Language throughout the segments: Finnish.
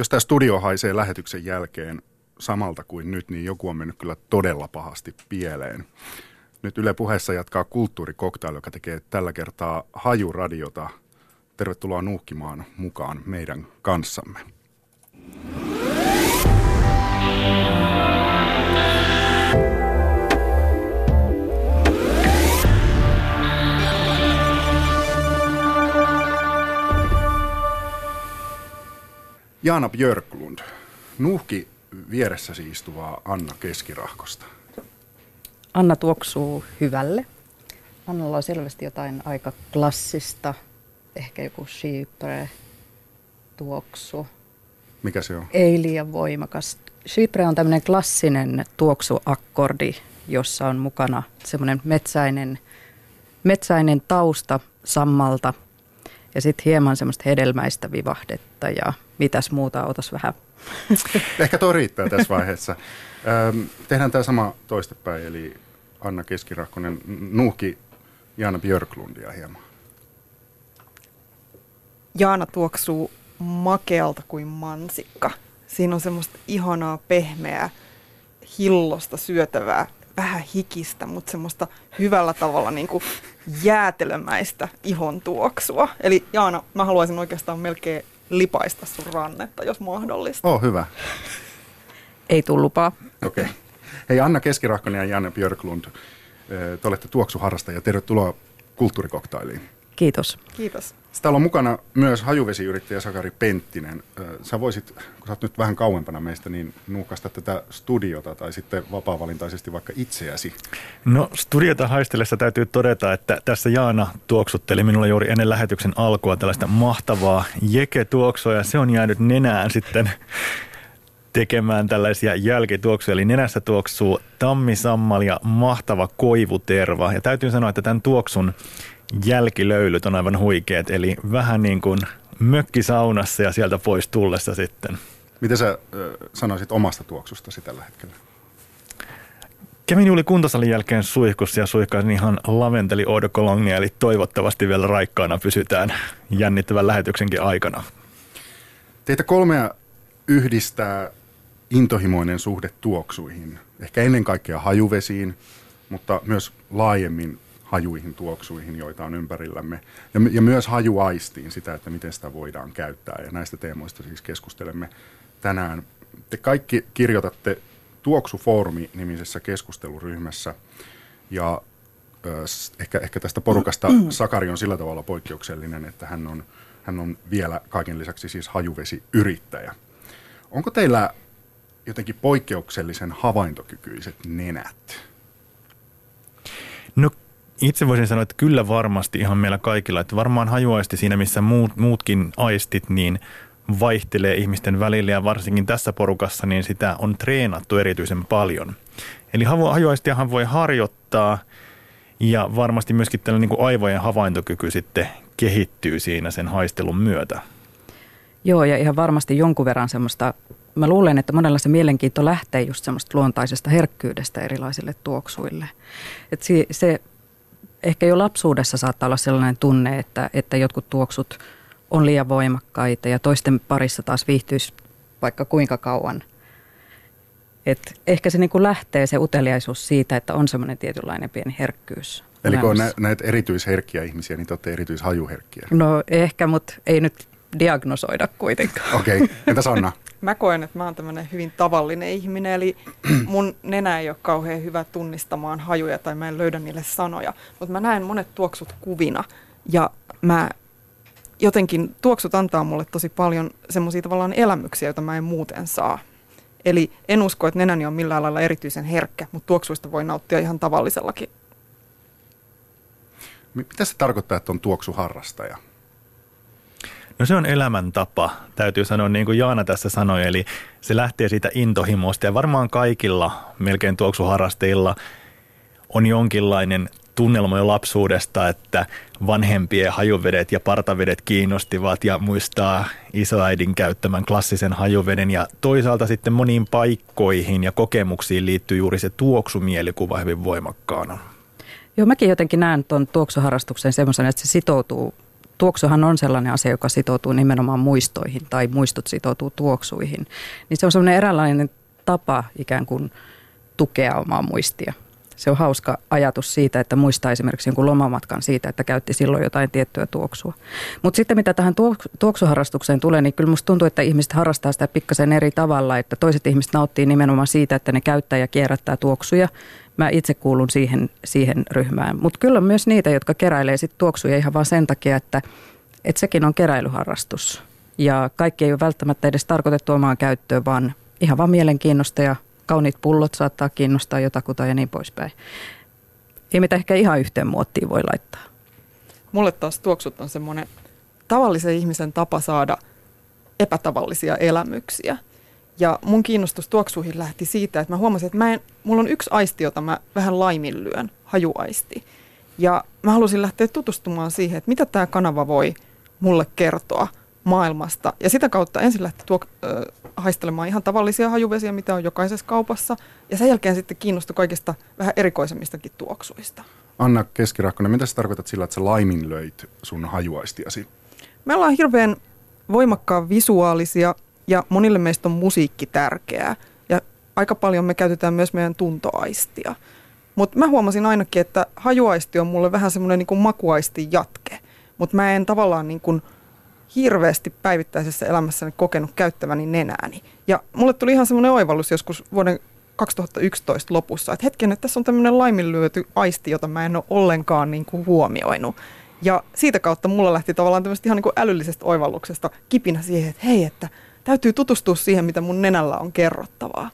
Jos tämä studio haisee lähetyksen jälkeen samalta kuin nyt, niin joku on mennyt kyllä todella pahasti pieleen. Nyt Yle puheessa jatkaa kulttuurikoktail, joka tekee tällä kertaa hajuradiota. Tervetuloa nuuhkimaan mukaan meidän kanssamme. Jaana Björklund, nuuhki vieressäsi istuvaa Anna Keskirahkosta. Anna tuoksuu hyvälle. Annalla on selvästi jotain aika klassista, ehkä joku Chypre tuoksu. Mikä se on? Ei liian voimakas. Chypre on tämmöinen klassinen tuoksuakkordi, jossa on mukana semmoinen metsäinen, metsäinen tausta sammalta ja sitten hieman semmoista hedelmäistä vivahdetta ja mitäs muuta, otas vähän. Ehkä tuo riittää tässä vaiheessa. tehdään tämä sama toistepäin, eli Anna Keskirahkonen nuuhki Jaana Björklundia hieman. Jaana tuoksuu makealta kuin mansikka. Siinä on semmoista ihanaa, pehmeää, hillosta syötävää, vähän hikistä, mutta semmoista hyvällä tavalla niin kuin jäätelömäistä ihon tuoksua. Eli Jaana, mä haluaisin oikeastaan melkein lipaista sun rannetta, jos mahdollista. Oh, hyvä. Ei tullut lupaa. Okei. Okay. Hei Anna Keskirahkonen ja Janne Björklund, te olette tuoksuharrastajia. Tervetuloa kulttuurikoktailiin. Kiitos. Kiitos. Täällä on mukana myös hajuvesiyrittäjä Sakari Penttinen. Sä voisit, kun sä oot nyt vähän kauempana meistä, niin nuukasta tätä studiota tai sitten vapaa-valintaisesti vaikka itseäsi. No studiota haistellessa täytyy todeta, että tässä Jaana tuoksutteli minulla juuri ennen lähetyksen alkua tällaista mahtavaa jeke-tuoksua ja se on jäänyt nenään sitten tekemään tällaisia jälkituoksuja. Eli nenässä tuoksuu tammisammal ja mahtava koivuterva. Ja täytyy sanoa, että tämän tuoksun jälkilöylyt on aivan huikeat, eli vähän niin kuin mökkisaunassa ja sieltä pois tullessa sitten. Miten sä sanoisit omasta tuoksustasi tällä hetkellä? Kävin juuri kuntosalin jälkeen suihkussa ja suihkaisin ihan laventeli odokolongia, eli toivottavasti vielä raikkaana pysytään jännittävän lähetyksenkin aikana. Teitä kolmea yhdistää intohimoinen suhde tuoksuihin, ehkä ennen kaikkea hajuvesiin, mutta myös laajemmin hajuihin, tuoksuihin, joita on ympärillämme. Ja, ja myös hajuaistiin sitä, että miten sitä voidaan käyttää. Ja näistä teemoista siis keskustelemme tänään. Te kaikki kirjoitatte Tuoksufoorumi-nimisessä keskusteluryhmässä. Ja ö, ehkä, ehkä tästä porukasta Sakari on sillä tavalla poikkeuksellinen, että hän on, hän on vielä kaiken lisäksi siis hajuvesiyrittäjä. Onko teillä jotenkin poikkeuksellisen havaintokykyiset nenät? No itse voisin sanoa, että kyllä varmasti ihan meillä kaikilla. Että varmaan hajuaisti siinä, missä muut, muutkin aistit, niin vaihtelee ihmisten välillä ja varsinkin tässä porukassa, niin sitä on treenattu erityisen paljon. Eli hajuaistiahan voi harjoittaa ja varmasti myöskin tällainen niin aivojen havaintokyky sitten kehittyy siinä sen haistelun myötä. Joo, ja ihan varmasti jonkun verran semmoista, mä luulen, että monella se mielenkiinto lähtee just semmoista luontaisesta herkkyydestä erilaisille tuoksuille. Et se, se ehkä jo lapsuudessa saattaa olla sellainen tunne, että, että jotkut tuoksut on liian voimakkaita ja toisten parissa taas viihtyisi vaikka kuinka kauan. Et ehkä se niin kuin lähtee se uteliaisuus siitä, että on semmoinen tietynlainen pieni herkkyys. Eli kun on nä- näitä erityisherkkiä ihmisiä, niin te olette erityishajuherkkiä. No ehkä, mutta ei nyt diagnosoida kuitenkaan. Okei, okay. entäs Anna? Mä koen, että mä oon tämmöinen hyvin tavallinen ihminen, eli mun nenä ei ole kauhean hyvä tunnistamaan hajuja tai mä en löydä niille sanoja, mutta mä näen monet tuoksut kuvina ja mä jotenkin tuoksut antaa mulle tosi paljon semmoisia tavallaan elämyksiä, joita mä en muuten saa. Eli en usko, että nenäni on millään lailla erityisen herkkä, mutta tuoksuista voi nauttia ihan tavallisellakin. Mitä se tarkoittaa, että on tuoksuharrastaja? No se on elämäntapa, täytyy sanoa niin kuin Jaana tässä sanoi, eli se lähtee siitä intohimosta ja varmaan kaikilla melkein tuoksuharrastajilla on jonkinlainen tunnelma jo lapsuudesta, että vanhempien hajuvedet ja partavedet kiinnostivat ja muistaa isoäidin käyttämän klassisen hajuveden ja toisaalta sitten moniin paikkoihin ja kokemuksiin liittyy juuri se tuoksumielikuva hyvin voimakkaana. Joo, mäkin jotenkin näen tuon tuoksuharrastuksen semmoisen, että se sitoutuu tuoksuhan on sellainen asia, joka sitoutuu nimenomaan muistoihin tai muistut sitoutuu tuoksuihin. Niin se on sellainen eräänlainen tapa ikään kuin tukea omaa muistia se on hauska ajatus siitä, että muistaa esimerkiksi jonkun lomamatkan siitä, että käytti silloin jotain tiettyä tuoksua. Mutta sitten mitä tähän tuoksuharrastukseen tulee, niin kyllä musta tuntuu, että ihmiset harrastaa sitä pikkasen eri tavalla, että toiset ihmiset nauttii nimenomaan siitä, että ne käyttää ja kierrättää tuoksuja. Mä itse kuulun siihen, siihen ryhmään. Mutta kyllä on myös niitä, jotka keräilee sit tuoksuja ihan vain sen takia, että, että sekin on keräilyharrastus. Ja kaikki ei ole välttämättä edes tarkoitettu omaan käyttöön, vaan ihan vaan mielenkiinnosta ja kauniit pullot saattaa kiinnostaa jotakuta ja niin poispäin. Ei mitä ehkä ihan yhteen muottiin voi laittaa. Mulle taas tuoksut on semmoinen tavallisen ihmisen tapa saada epätavallisia elämyksiä. Ja mun kiinnostus tuoksuihin lähti siitä, että mä huomasin, että mä en, mulla on yksi aisti, jota mä vähän laiminlyön, hajuaisti. Ja mä halusin lähteä tutustumaan siihen, että mitä tämä kanava voi mulle kertoa – maailmasta. Ja sitä kautta ensin lähti tuo, äh, haistelemaan ihan tavallisia hajuvesiä, mitä on jokaisessa kaupassa. Ja sen jälkeen sitten kiinnostui kaikista vähän erikoisemmistakin tuoksuista. Anna Keskirakkonen, mitä sä tarkoitat sillä, että sä laiminlöit sun hajuaistiasi? Me ollaan hirveän voimakkaan visuaalisia ja monille meistä on musiikki tärkeää. Ja aika paljon me käytetään myös meidän tuntoaistia. Mutta mä huomasin ainakin, että hajuaisti on mulle vähän semmoinen niin kuin makuaisti jatke. Mutta mä en tavallaan niin kuin – hirveästi päivittäisessä elämässäni kokenut käyttäväni nenääni. Ja mulle tuli ihan semmoinen oivallus joskus vuoden 2011 lopussa, että hetken, että tässä on tämmöinen laiminlyöty aisti, jota mä en ole ollenkaan niin kuin huomioinut. Ja siitä kautta mulla lähti tavallaan tämmöistä ihan niin kuin älyllisestä oivalluksesta kipinä siihen, että hei, että täytyy tutustua siihen, mitä mun nenällä on kerrottavaa.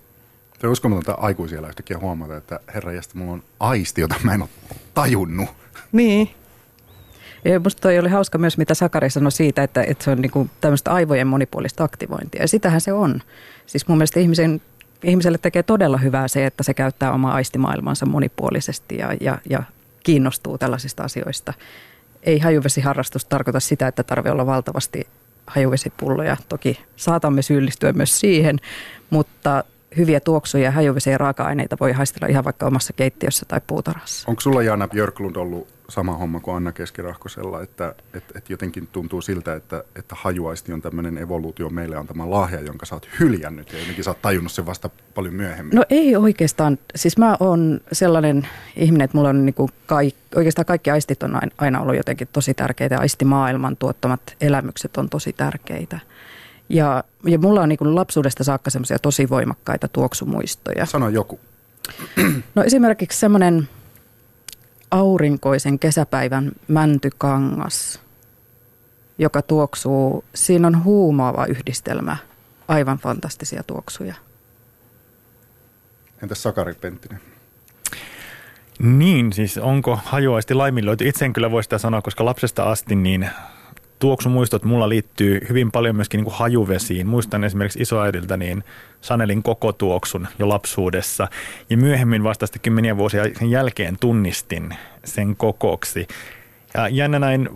Se on uskomatonta aikuisia yhtäkkiä huomata, että herra mulla on aisti, jota mä en ole tajunnut. Niin, ja musta toi oli hauska myös, mitä Sakari sanoi siitä, että, että se on niin kuin tämmöistä aivojen monipuolista aktivointia. Ja sitähän se on. Siis mun mielestä ihmisen, ihmiselle tekee todella hyvää se, että se käyttää omaa aistimaailmansa monipuolisesti ja, ja, ja kiinnostuu tällaisista asioista. Ei hajuvesiharrastus tarkoita sitä, että tarvii olla valtavasti hajuvesipulloja. Toki saatamme syyllistyä myös siihen, mutta hyviä tuoksuja ja hajuvesiä raaka-aineita voi haistella ihan vaikka omassa keittiössä tai puutarhassa. Onko sulla Jaana Björklund ollut sama homma kuin Anna Keskirahkosella, että että että jotenkin tuntuu siltä, että, että hajuaisti on tämmöinen evoluutio meille antama lahja, jonka sä oot hyljännyt ja jotenkin sä oot tajunnut sen vasta paljon myöhemmin? No ei oikeastaan. Siis mä oon sellainen ihminen, että mulla on niinku kaik, oikeastaan kaikki aistit on aina ollut jotenkin tosi tärkeitä. Aistimaailman tuottamat elämykset on tosi tärkeitä. Ja, ja mulla on niin lapsuudesta saakka semmoisia tosi voimakkaita tuoksumuistoja. Sano joku. No esimerkiksi semmoinen aurinkoisen kesäpäivän mäntykangas, joka tuoksuu, siinä on huumaava yhdistelmä, aivan fantastisia tuoksuja. Entäs Sakari Penttinen? Niin, siis onko hajuaisti laiminlyöty? Itse en kyllä voi sitä sanoa, koska lapsesta asti niin tuoksumuistot mulla liittyy hyvin paljon myöskin niin hajuvesiin. Muistan esimerkiksi isoäidiltä niin sanelin koko tuoksun jo lapsuudessa ja myöhemmin vasta sitten kymmeniä vuosia jälkeen tunnistin sen kokoksi. Ja jännä näin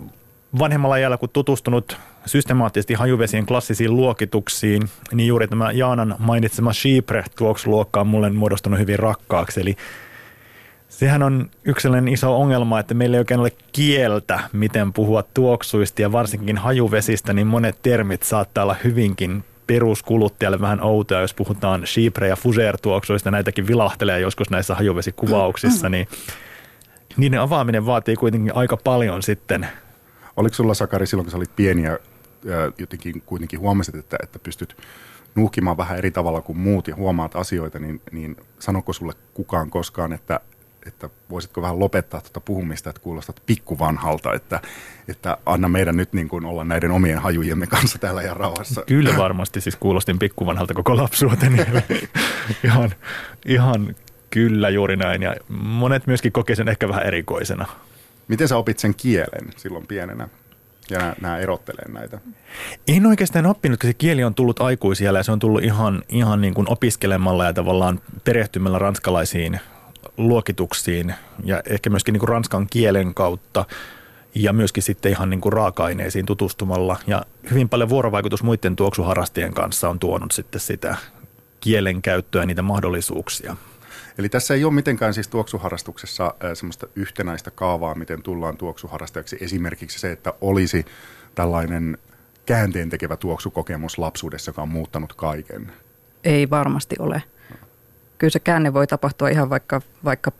vanhemmalla ajalla, kun tutustunut systemaattisesti hajuvesien klassisiin luokituksiin, niin juuri tämä Jaanan mainitsema Chypre-tuoksuluokka on mulle muodostunut hyvin rakkaaksi. Eli Sehän on yksi iso ongelma, että meillä ei oikein ole kieltä, miten puhua tuoksuista ja varsinkin hajuvesistä, niin monet termit saattaa olla hyvinkin peruskuluttajalle vähän outoa, jos puhutaan Chypre- ja Fuser-tuoksuista, näitäkin vilahtelee joskus näissä hajuvesikuvauksissa, niin niiden avaaminen vaatii kuitenkin aika paljon sitten. Oliko sulla Sakari silloin, kun sä olit pieni ja jotenkin kuitenkin huomasit, että, että pystyt nuuhkimaan vähän eri tavalla kuin muut ja huomaat asioita, niin, niin sanoko sulle kukaan koskaan, että että voisitko vähän lopettaa tuota puhumista, että kuulostat pikkuvanhalta, että, että anna meidän nyt niin kuin olla näiden omien hajujemme kanssa täällä ja rauhassa. Kyllä varmasti, siis kuulostin pikkuvanhalta koko lapsuuteni. ihan, ihan kyllä juuri näin ja monet myöskin kokee sen ehkä vähän erikoisena. Miten sä opit sen kielen silloin pienenä? ja nämä, nämä erottelee näitä? En oikeastaan oppinut, koska se kieli on tullut aikuisiellä ja se on tullut ihan, ihan niin kuin opiskelemalla ja tavallaan perehtymällä ranskalaisiin luokituksiin ja ehkä myöskin niin kuin ranskan kielen kautta ja myöskin sitten ihan niin kuin raaka-aineisiin tutustumalla. Ja hyvin paljon vuorovaikutus muiden tuoksuharrastien kanssa on tuonut sitten sitä kielen käyttöä ja niitä mahdollisuuksia. Eli tässä ei ole mitenkään siis tuoksuharrastuksessa semmoista yhtenäistä kaavaa, miten tullaan tuoksuharrastajaksi. Esimerkiksi se, että olisi tällainen käänteen tekevä tuoksukokemus lapsuudessa, joka on muuttanut kaiken. Ei varmasti ole. Kyllä se käänne voi tapahtua ihan vaikka, vaikka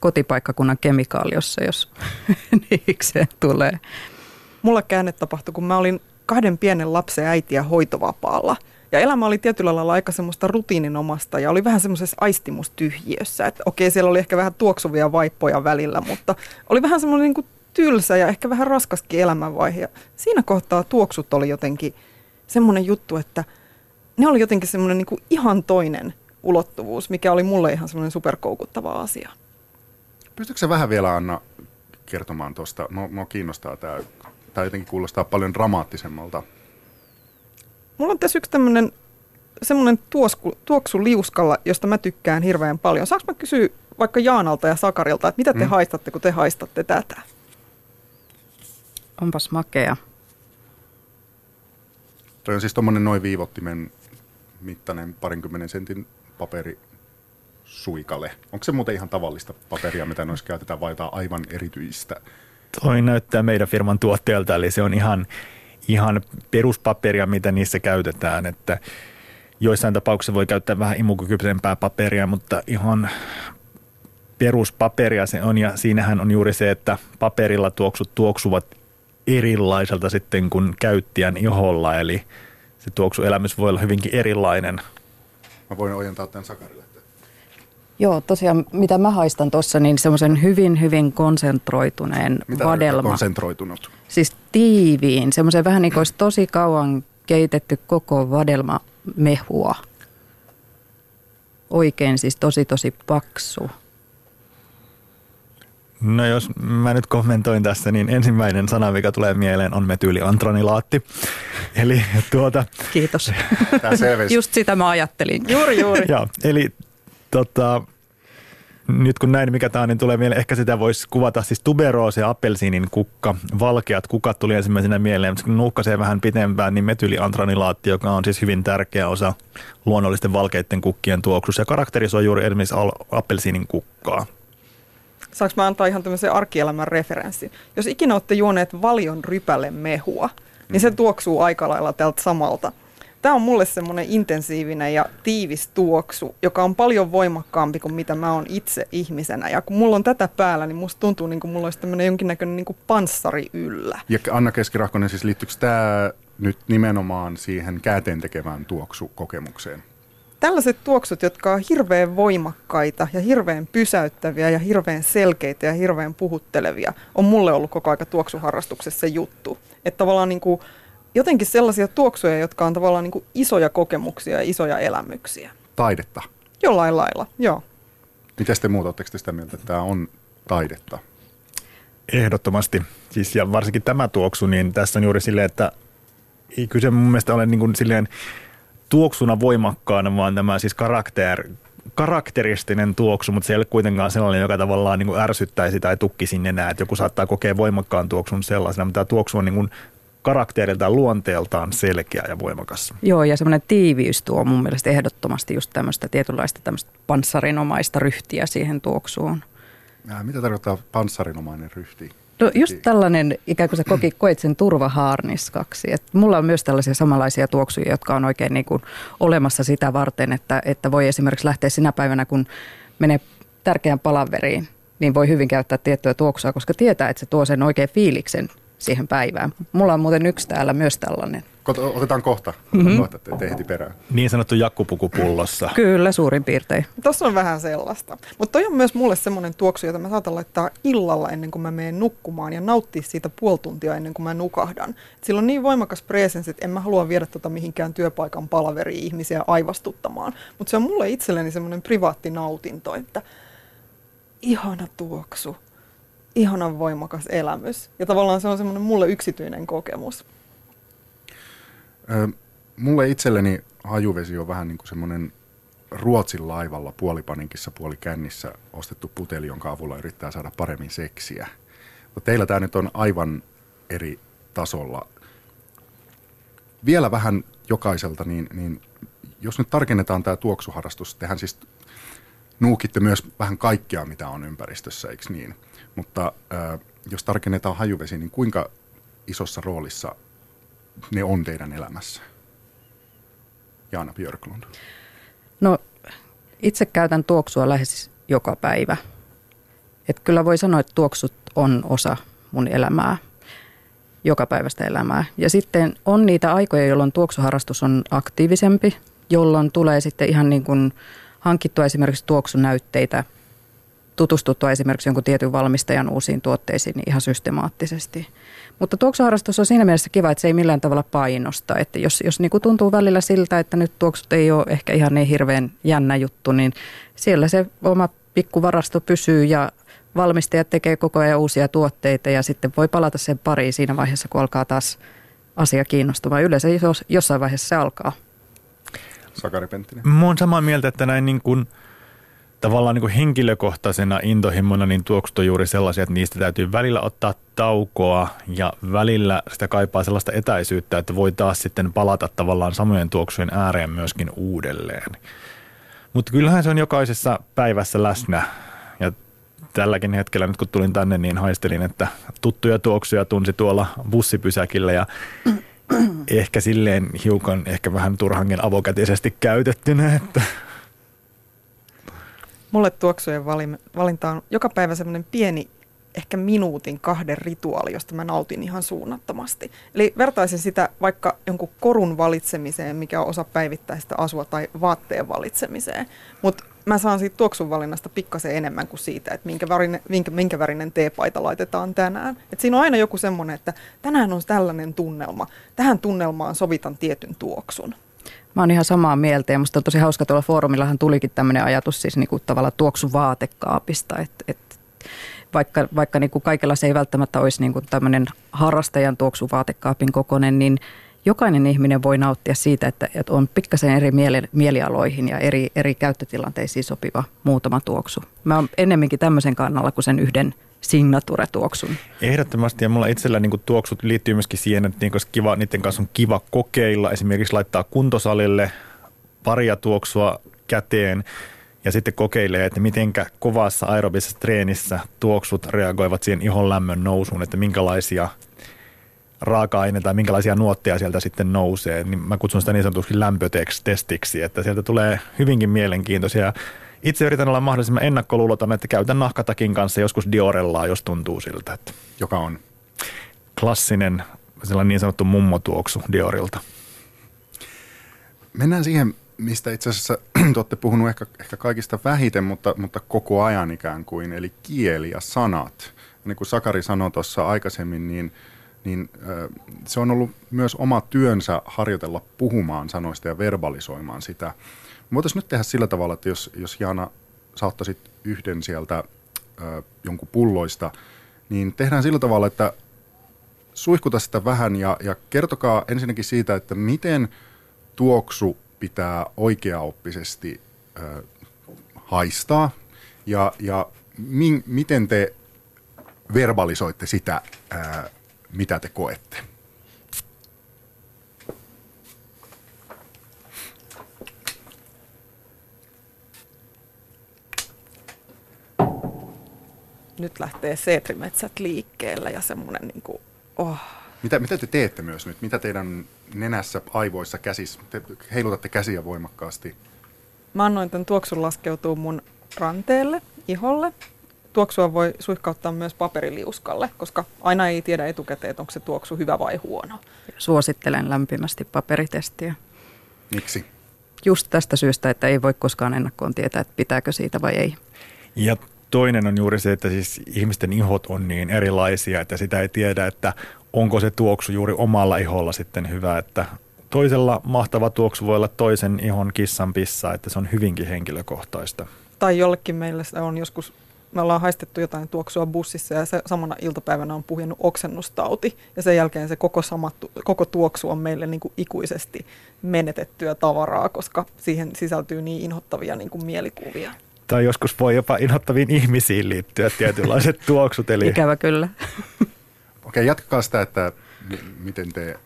kotipaikkakunnan kemikaaliossa, jos niikseen tulee. Mulla käänne tapahtui, kun mä olin kahden pienen lapsen äiti ja hoitovapaalla. Ja elämä oli tietyllä lailla aika semmoista rutiininomasta ja oli vähän semmoisessa aistimustyhjiössä. Että okei, siellä oli ehkä vähän tuoksuvia vaippoja välillä, mutta oli vähän semmoinen niin kuin tylsä ja ehkä vähän raskaskin elämänvaihe. Ja siinä kohtaa tuoksut oli jotenkin semmoinen juttu, että ne oli jotenkin semmoinen niin kuin ihan toinen ulottuvuus, mikä oli mulle ihan semmoinen superkoukuttava asia. Pystytkö vähän vielä Anna kertomaan tuosta? Mua, mua kiinnostaa tämä, tämä jotenkin kuulostaa paljon dramaattisemmalta. Mulla on tässä yksi tämmöinen semmoinen tuosku, tuoksu liuskalla, josta mä tykkään hirveän paljon. Saanko mä kysyä vaikka Jaanalta ja Sakarilta, että mitä te mm. haistatte, kun te haistatte tätä? Onpas makea. Toi on siis tuommoinen noin viivottimen mittainen parinkymmenen sentin paperi suikale. Onko se muuten ihan tavallista paperia, mitä noissa käytetään, vai jotain aivan erityistä? Toi näyttää meidän firman tuotteelta, eli se on ihan, ihan peruspaperia, mitä niissä käytetään, että joissain tapauksissa voi käyttää vähän imukykyisempää paperia, mutta ihan peruspaperia se on, ja siinähän on juuri se, että paperilla tuoksut tuoksuvat erilaiselta sitten kuin käyttäjän iholla, eli se tuoksuelämys voi olla hyvinkin erilainen. Mä voin ojentaa tämän Sakarille. Joo, tosiaan mitä mä haistan tuossa, niin semmoisen hyvin, hyvin konsentroituneen mitä vadelma. konsentroitunut? Siis tiiviin, semmoisen vähän niin kuin olisi tosi kauan keitetty koko vadelma mehua. Oikein siis tosi tosi paksu. No jos mä nyt kommentoin tässä, niin ensimmäinen sana, mikä tulee mieleen, on metyyliantronilaatti. Eli tuota... Kiitos. Just sitä mä ajattelin. Juuri, juuri. Joo, eli tota, nyt kun näin mikä tämä on, niin tulee mieleen, ehkä sitä voisi kuvata siis tuberoosi ja appelsiinin kukka. Valkeat kukat tuli ensimmäisenä mieleen, mutta kun nuukkasee vähän pitempään, niin metyliantranilaatti, joka on siis hyvin tärkeä osa luonnollisten valkeiden kukkien tuoksussa ja karakterisoi juuri esimerkiksi appelsiinin kukkaa. Saanko mä antaa ihan tämmöisen arkielämän referenssin? Jos ikinä olette juoneet valion rypäle mehua, niin se mm. tuoksuu aika lailla tältä samalta. Tämä on mulle semmoinen intensiivinen ja tiivis tuoksu, joka on paljon voimakkaampi kuin mitä mä oon itse ihmisenä. Ja kun mulla on tätä päällä, niin musta tuntuu niin kuin mulla olisi tämmöinen jonkinnäköinen niin kuin panssari yllä. Ja Anna Keskirahkonen, siis liittyykö tämä nyt nimenomaan siihen käteen tekevään tuoksukokemukseen? Tällaiset tuoksut, jotka on hirveän voimakkaita ja hirveän pysäyttäviä ja hirveän selkeitä ja hirveän puhuttelevia, on mulle ollut koko aika tuoksuharrastuksessa se juttu. Että tavallaan niin kuin jotenkin sellaisia tuoksuja, jotka on tavallaan niin kuin isoja kokemuksia ja isoja elämyksiä. Taidetta. Jollain lailla, joo. Miten te muut oletteko sitä mieltä, että tämä on taidetta? Ehdottomasti. Siis, ja varsinkin tämä tuoksu, niin tässä on juuri silleen, että ei kyse mun mielestä ole niin kuin silleen tuoksuna voimakkaana, vaan tämä siis karakter, karakteristinen tuoksu, mutta se ei ole kuitenkaan sellainen, joka tavallaan niin kuin ärsyttäisi tai tukkisi enää, että joku saattaa kokea voimakkaan tuoksun sellaisena, mutta tämä tuoksu on niin kuin karakteriltaan, luonteeltaan selkeä ja voimakas. Joo, ja semmoinen tiiviys tuo mun mielestä ehdottomasti just tämmöistä tietynlaista tämmöistä panssarinomaista ryhtiä siihen tuoksuun. Ja, mitä tarkoittaa panssarinomainen ryhti? No just tällainen, ikään kuin sä koki, koet sen turvahaarniskaksi. Et mulla on myös tällaisia samanlaisia tuoksuja, jotka on oikein niin kuin olemassa sitä varten, että, että voi esimerkiksi lähteä sinä päivänä, kun menee tärkeään palaveriin, niin voi hyvin käyttää tiettyä tuoksua, koska tietää, että se tuo sen oikein fiiliksen siihen päivään. Mulla on muuten yksi täällä myös tällainen. Otetaan kohta, mm-hmm. kohta te, te ehti perään. Niin sanottu jakkupuku pullossa. Kyllä, suurin piirtein. Tuossa on vähän sellaista. Mutta toi on myös mulle semmoinen tuoksu, jota mä saatan laittaa illalla ennen kuin mä menen nukkumaan ja nauttia siitä puoli tuntia ennen kuin mä nukahdan. Et sillä on niin voimakas presenssi, että en mä halua viedä tota mihinkään työpaikan palaveriin ihmisiä aivastuttamaan. Mutta se on mulle itselleni semmoinen privaatti nautinto, että ihana tuoksu ihanan voimakas elämys. Ja tavallaan se on semmoinen mulle yksityinen kokemus. Mulle itselleni hajuvesi on vähän niin kuin semmoinen Ruotsin laivalla puolipaninkissa puolikännissä ostettu puteli, jonka avulla yrittää saada paremmin seksiä. Mutta teillä tämä nyt on aivan eri tasolla. Vielä vähän jokaiselta, niin, niin jos nyt tarkennetaan tämä tuoksuharrastus, tehän siis nuukitte myös vähän kaikkea, mitä on ympäristössä, eikö niin? Mutta äh, jos tarkennetaan hajuvesi, niin kuinka isossa roolissa ne on teidän elämässä? Jaana Björklund. No itse käytän tuoksua lähes joka päivä. Et kyllä voi sanoa, että tuoksut on osa mun elämää, joka päivästä elämää. Ja sitten on niitä aikoja, jolloin tuoksuharrastus on aktiivisempi, jolloin tulee sitten ihan niin kuin hankittua esimerkiksi tuoksunäytteitä, tutustuttua esimerkiksi jonkun tietyn valmistajan uusiin tuotteisiin niin ihan systemaattisesti. Mutta tuoksuharrastus on siinä mielessä kiva, että se ei millään tavalla painosta. Että jos jos niin kuin tuntuu välillä siltä, että nyt tuoksut ei ole ehkä ihan niin hirveän jännä juttu, niin siellä se oma pikkuvarasto pysyy ja valmistajat tekee koko ajan uusia tuotteita ja sitten voi palata sen pariin siinä vaiheessa, kun alkaa taas asia kiinnostumaan. Yleensä jos, jossain vaiheessa se alkaa. Sakari Penttinen. Mä oon samaa mieltä, että näin niin kuin, tavallaan niin kuin henkilökohtaisena intohimona niin tuoksut on juuri sellaisia, että niistä täytyy välillä ottaa taukoa ja välillä sitä kaipaa sellaista etäisyyttä, että voi taas sitten palata tavallaan samojen tuoksujen ääreen myöskin uudelleen. Mutta kyllähän se on jokaisessa päivässä läsnä ja tälläkin hetkellä nyt kun tulin tänne, niin haistelin, että tuttuja tuoksuja tunsi tuolla bussipysäkillä ja ehkä silleen hiukan, ehkä vähän turhankin avokätisesti käytettynä, että Mulle tuoksujen valinta on joka päivä semmoinen pieni, ehkä minuutin kahden rituaali, josta mä nautin ihan suunnattomasti. Eli vertaisin sitä vaikka jonkun korun valitsemiseen, mikä on osa päivittäistä asua, tai vaatteen valitsemiseen. Mutta mä saan siitä tuoksun valinnasta pikkasen enemmän kuin siitä, että minkä värinen, minkä, minkä värinen teepaita laitetaan tänään. Et siinä on aina joku semmoinen, että tänään on tällainen tunnelma. Tähän tunnelmaan sovitan tietyn tuoksun. Mä oon ihan samaa mieltä ja musta on tosi hauska tuolla foorumillahan tulikin tämmöinen ajatus siis niinku tavallaan tuoksuvaatekaapista, että et, vaikka, vaikka niinku kaikella se ei välttämättä olisi niinku tämmöinen harrastajan tuoksuvaatekaapin kokoinen, niin jokainen ihminen voi nauttia siitä, että, että on pikkasen eri mieli, mielialoihin ja eri, eri käyttötilanteisiin sopiva muutama tuoksu. Mä oon ennemminkin tämmöisen kannalla kuin sen yhden signature-tuoksun. Ehdottomasti ja mulla itsellä niin tuoksut liittyy myöskin siihen, että niin kiva, niiden kanssa on kiva kokeilla. Esimerkiksi laittaa kuntosalille paria tuoksua käteen ja sitten kokeilee, että mitenkä kovassa aerobisessa treenissä tuoksut reagoivat siihen ihon lämmön nousuun, että minkälaisia raaka-aineita tai minkälaisia nuotteja sieltä sitten nousee. Niin mä kutsun sitä niin sanotusti lämpötestiksi, että sieltä tulee hyvinkin mielenkiintoisia itse yritän olla mahdollisimman ennakkoluuloton, että käytän nahkatakin kanssa joskus Diorellaa, jos tuntuu siltä. Että Joka on? Klassinen sellainen niin sanottu mummotuoksu Diorilta. Mennään siihen, mistä itse asiassa te olette puhunut ehkä, ehkä kaikista vähiten, mutta, mutta koko ajan ikään kuin, eli kieli ja sanat. Niin kuin Sakari sanoi tuossa aikaisemmin, niin, niin se on ollut myös oma työnsä harjoitella puhumaan sanoista ja verbalisoimaan sitä. Voitaisiin nyt tehdä sillä tavalla, että jos, jos Jaana saattaisit yhden sieltä ö, jonkun pulloista, niin tehdään sillä tavalla, että suihkuta sitä vähän ja, ja kertokaa ensinnäkin siitä, että miten tuoksu pitää oikeaoppisesti ö, haistaa ja, ja mi, miten te verbalisoitte sitä, ö, mitä te koette. Nyt lähtee seetrimetsät liikkeelle ja semmoinen niin kuin, oh. Mitä, mitä te teette myös nyt? Mitä teidän nenässä, aivoissa, käsissä? Te heilutatte käsiä voimakkaasti. Mä annoin tämän tuoksun laskeutuu mun ranteelle, iholle. Tuoksua voi suihkauttaa myös paperiliuskalle, koska aina ei tiedä etukäteen, että onko se tuoksu hyvä vai huono. Suosittelen lämpimästi paperitestiä. Miksi? Just tästä syystä, että ei voi koskaan ennakkoon tietää, että pitääkö siitä vai ei. Ja toinen on juuri se, että siis ihmisten ihot on niin erilaisia, että sitä ei tiedä, että onko se tuoksu juuri omalla iholla sitten hyvä, että toisella mahtava tuoksu voi olla toisen ihon kissan pissa, että se on hyvinkin henkilökohtaista. Tai jollekin meille on joskus, me ollaan haistettu jotain tuoksua bussissa ja se samana iltapäivänä on puhjennut oksennustauti ja sen jälkeen se koko, sama, koko tuoksu on meille niin kuin ikuisesti menetettyä tavaraa, koska siihen sisältyy niin inhottavia niin kuin mielikuvia tai joskus voi jopa inhottaviin ihmisiin liittyä tietynlaiset tuoksut. Eli... Ikävä kyllä. Okei, jatkakaa sitä, että miten te,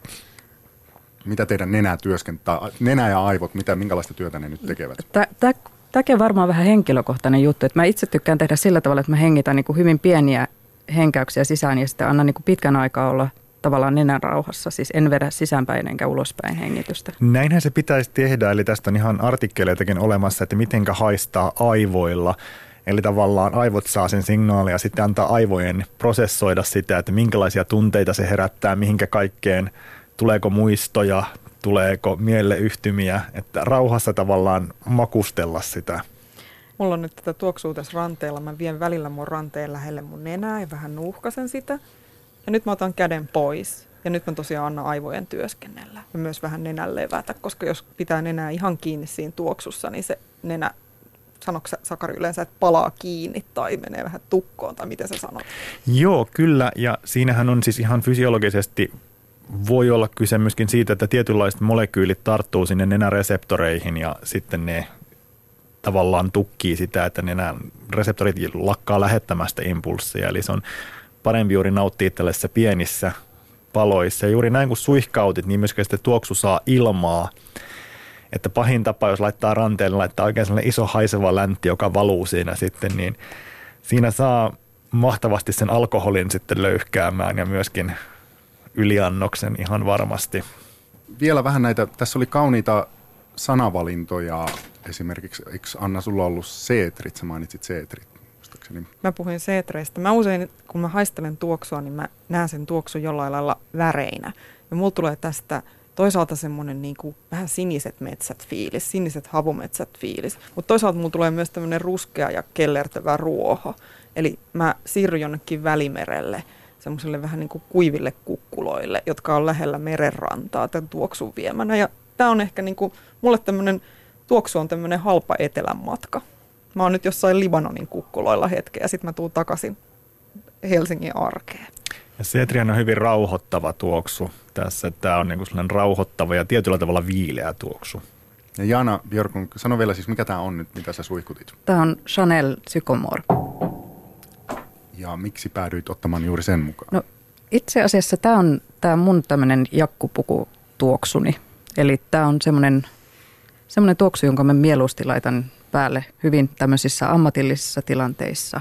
mitä teidän nenä työskentää, nenä ja aivot, mitä, minkälaista työtä ne nyt tekevät? Tämä Tämäkin on varmaan vähän henkilökohtainen juttu. Että mä itse tykkään tehdä sillä tavalla, että mä hengitän niin kuin hyvin pieniä henkäyksiä sisään ja sitten annan niin kuin pitkän aikaa olla tavallaan nenän rauhassa. Siis en vedä sisäänpäin enkä ulospäin hengitystä. Näinhän se pitäisi tehdä, eli tästä on ihan artikkeleitakin olemassa, että mitenkä haistaa aivoilla. Eli tavallaan aivot saa sen signaalin ja sitten antaa aivojen prosessoida sitä, että minkälaisia tunteita se herättää, mihinkä kaikkeen, tuleeko muistoja, tuleeko mieleyhtymiä, että rauhassa tavallaan makustella sitä. Mulla on nyt tätä tuoksua tässä ranteella. Mä vien välillä mun ranteen lähelle mun nenää ja vähän nuuhkasen sitä. Ja nyt mä otan käden pois. Ja nyt mä tosiaan annan aivojen työskennellä. Ja myös vähän nenän levätä, koska jos pitää nenää ihan kiinni siinä tuoksussa, niin se nenä, sanoiko Sakari yleensä, että palaa kiinni tai menee vähän tukkoon, tai miten sä sanot? Joo, kyllä. Ja siinähän on siis ihan fysiologisesti voi olla kyse myöskin siitä, että tietynlaiset molekyylit tarttuu sinne nenäreseptoreihin ja sitten ne tavallaan tukkii sitä, että nenän reseptorit lakkaa lähettämästä impulsseja. Eli se on parempi juuri nauttia tällaisissa pienissä paloissa. Ja juuri näin kun suihkautit, niin myöskin sitten tuoksu saa ilmaa. Että pahin tapa, jos laittaa ranteelle, laittaa oikein sellainen iso haiseva läntti, joka valuu siinä sitten, niin siinä saa mahtavasti sen alkoholin sitten löyhkäämään ja myöskin yliannoksen ihan varmasti. Vielä vähän näitä, tässä oli kauniita sanavalintoja esimerkiksi, eikö Anna sulla ollut seetrit, sä mainitsit seetrit muistaakseni. Mä puhuin seetreistä. Mä usein, kun mä haistelen tuoksua, niin mä näen sen tuoksun jollain lailla väreinä. Ja mulla tulee tästä toisaalta semmoinen niin vähän siniset metsät fiilis, siniset havumetsät fiilis, mutta toisaalta mulla tulee myös tämmöinen ruskea ja kellertävä ruoho. Eli mä siirryn jonnekin välimerelle semmoiselle vähän niin kuin kuiville kukkuloille, jotka on lähellä merenrantaa tämän tuoksun viemänä. Ja tämä on ehkä niin kuin, mulle tämmöinen tuoksu on tämmöinen halpa etelän matka. Mä oon nyt jossain Libanonin kukkuloilla hetken ja sitten mä tuun takaisin Helsingin arkeen. Ja Setrian on hyvin rauhoittava tuoksu tässä. Tämä on niin sellainen rauhoittava ja tietyllä tavalla viileä tuoksu. Ja Jana Björkun, sano vielä siis, mikä tämä on nyt, mitä sä suihkutit? Tämä on Chanel Sycomore. Ja miksi päädyit ottamaan juuri sen mukaan? No, itse asiassa tämä on tämä mun tämmöinen jakkupuku tuoksuni. Eli tämä on semmoinen, semmoinen tuoksu, jonka mä mieluusti laitan päälle hyvin tämmöisissä ammatillisissa tilanteissa.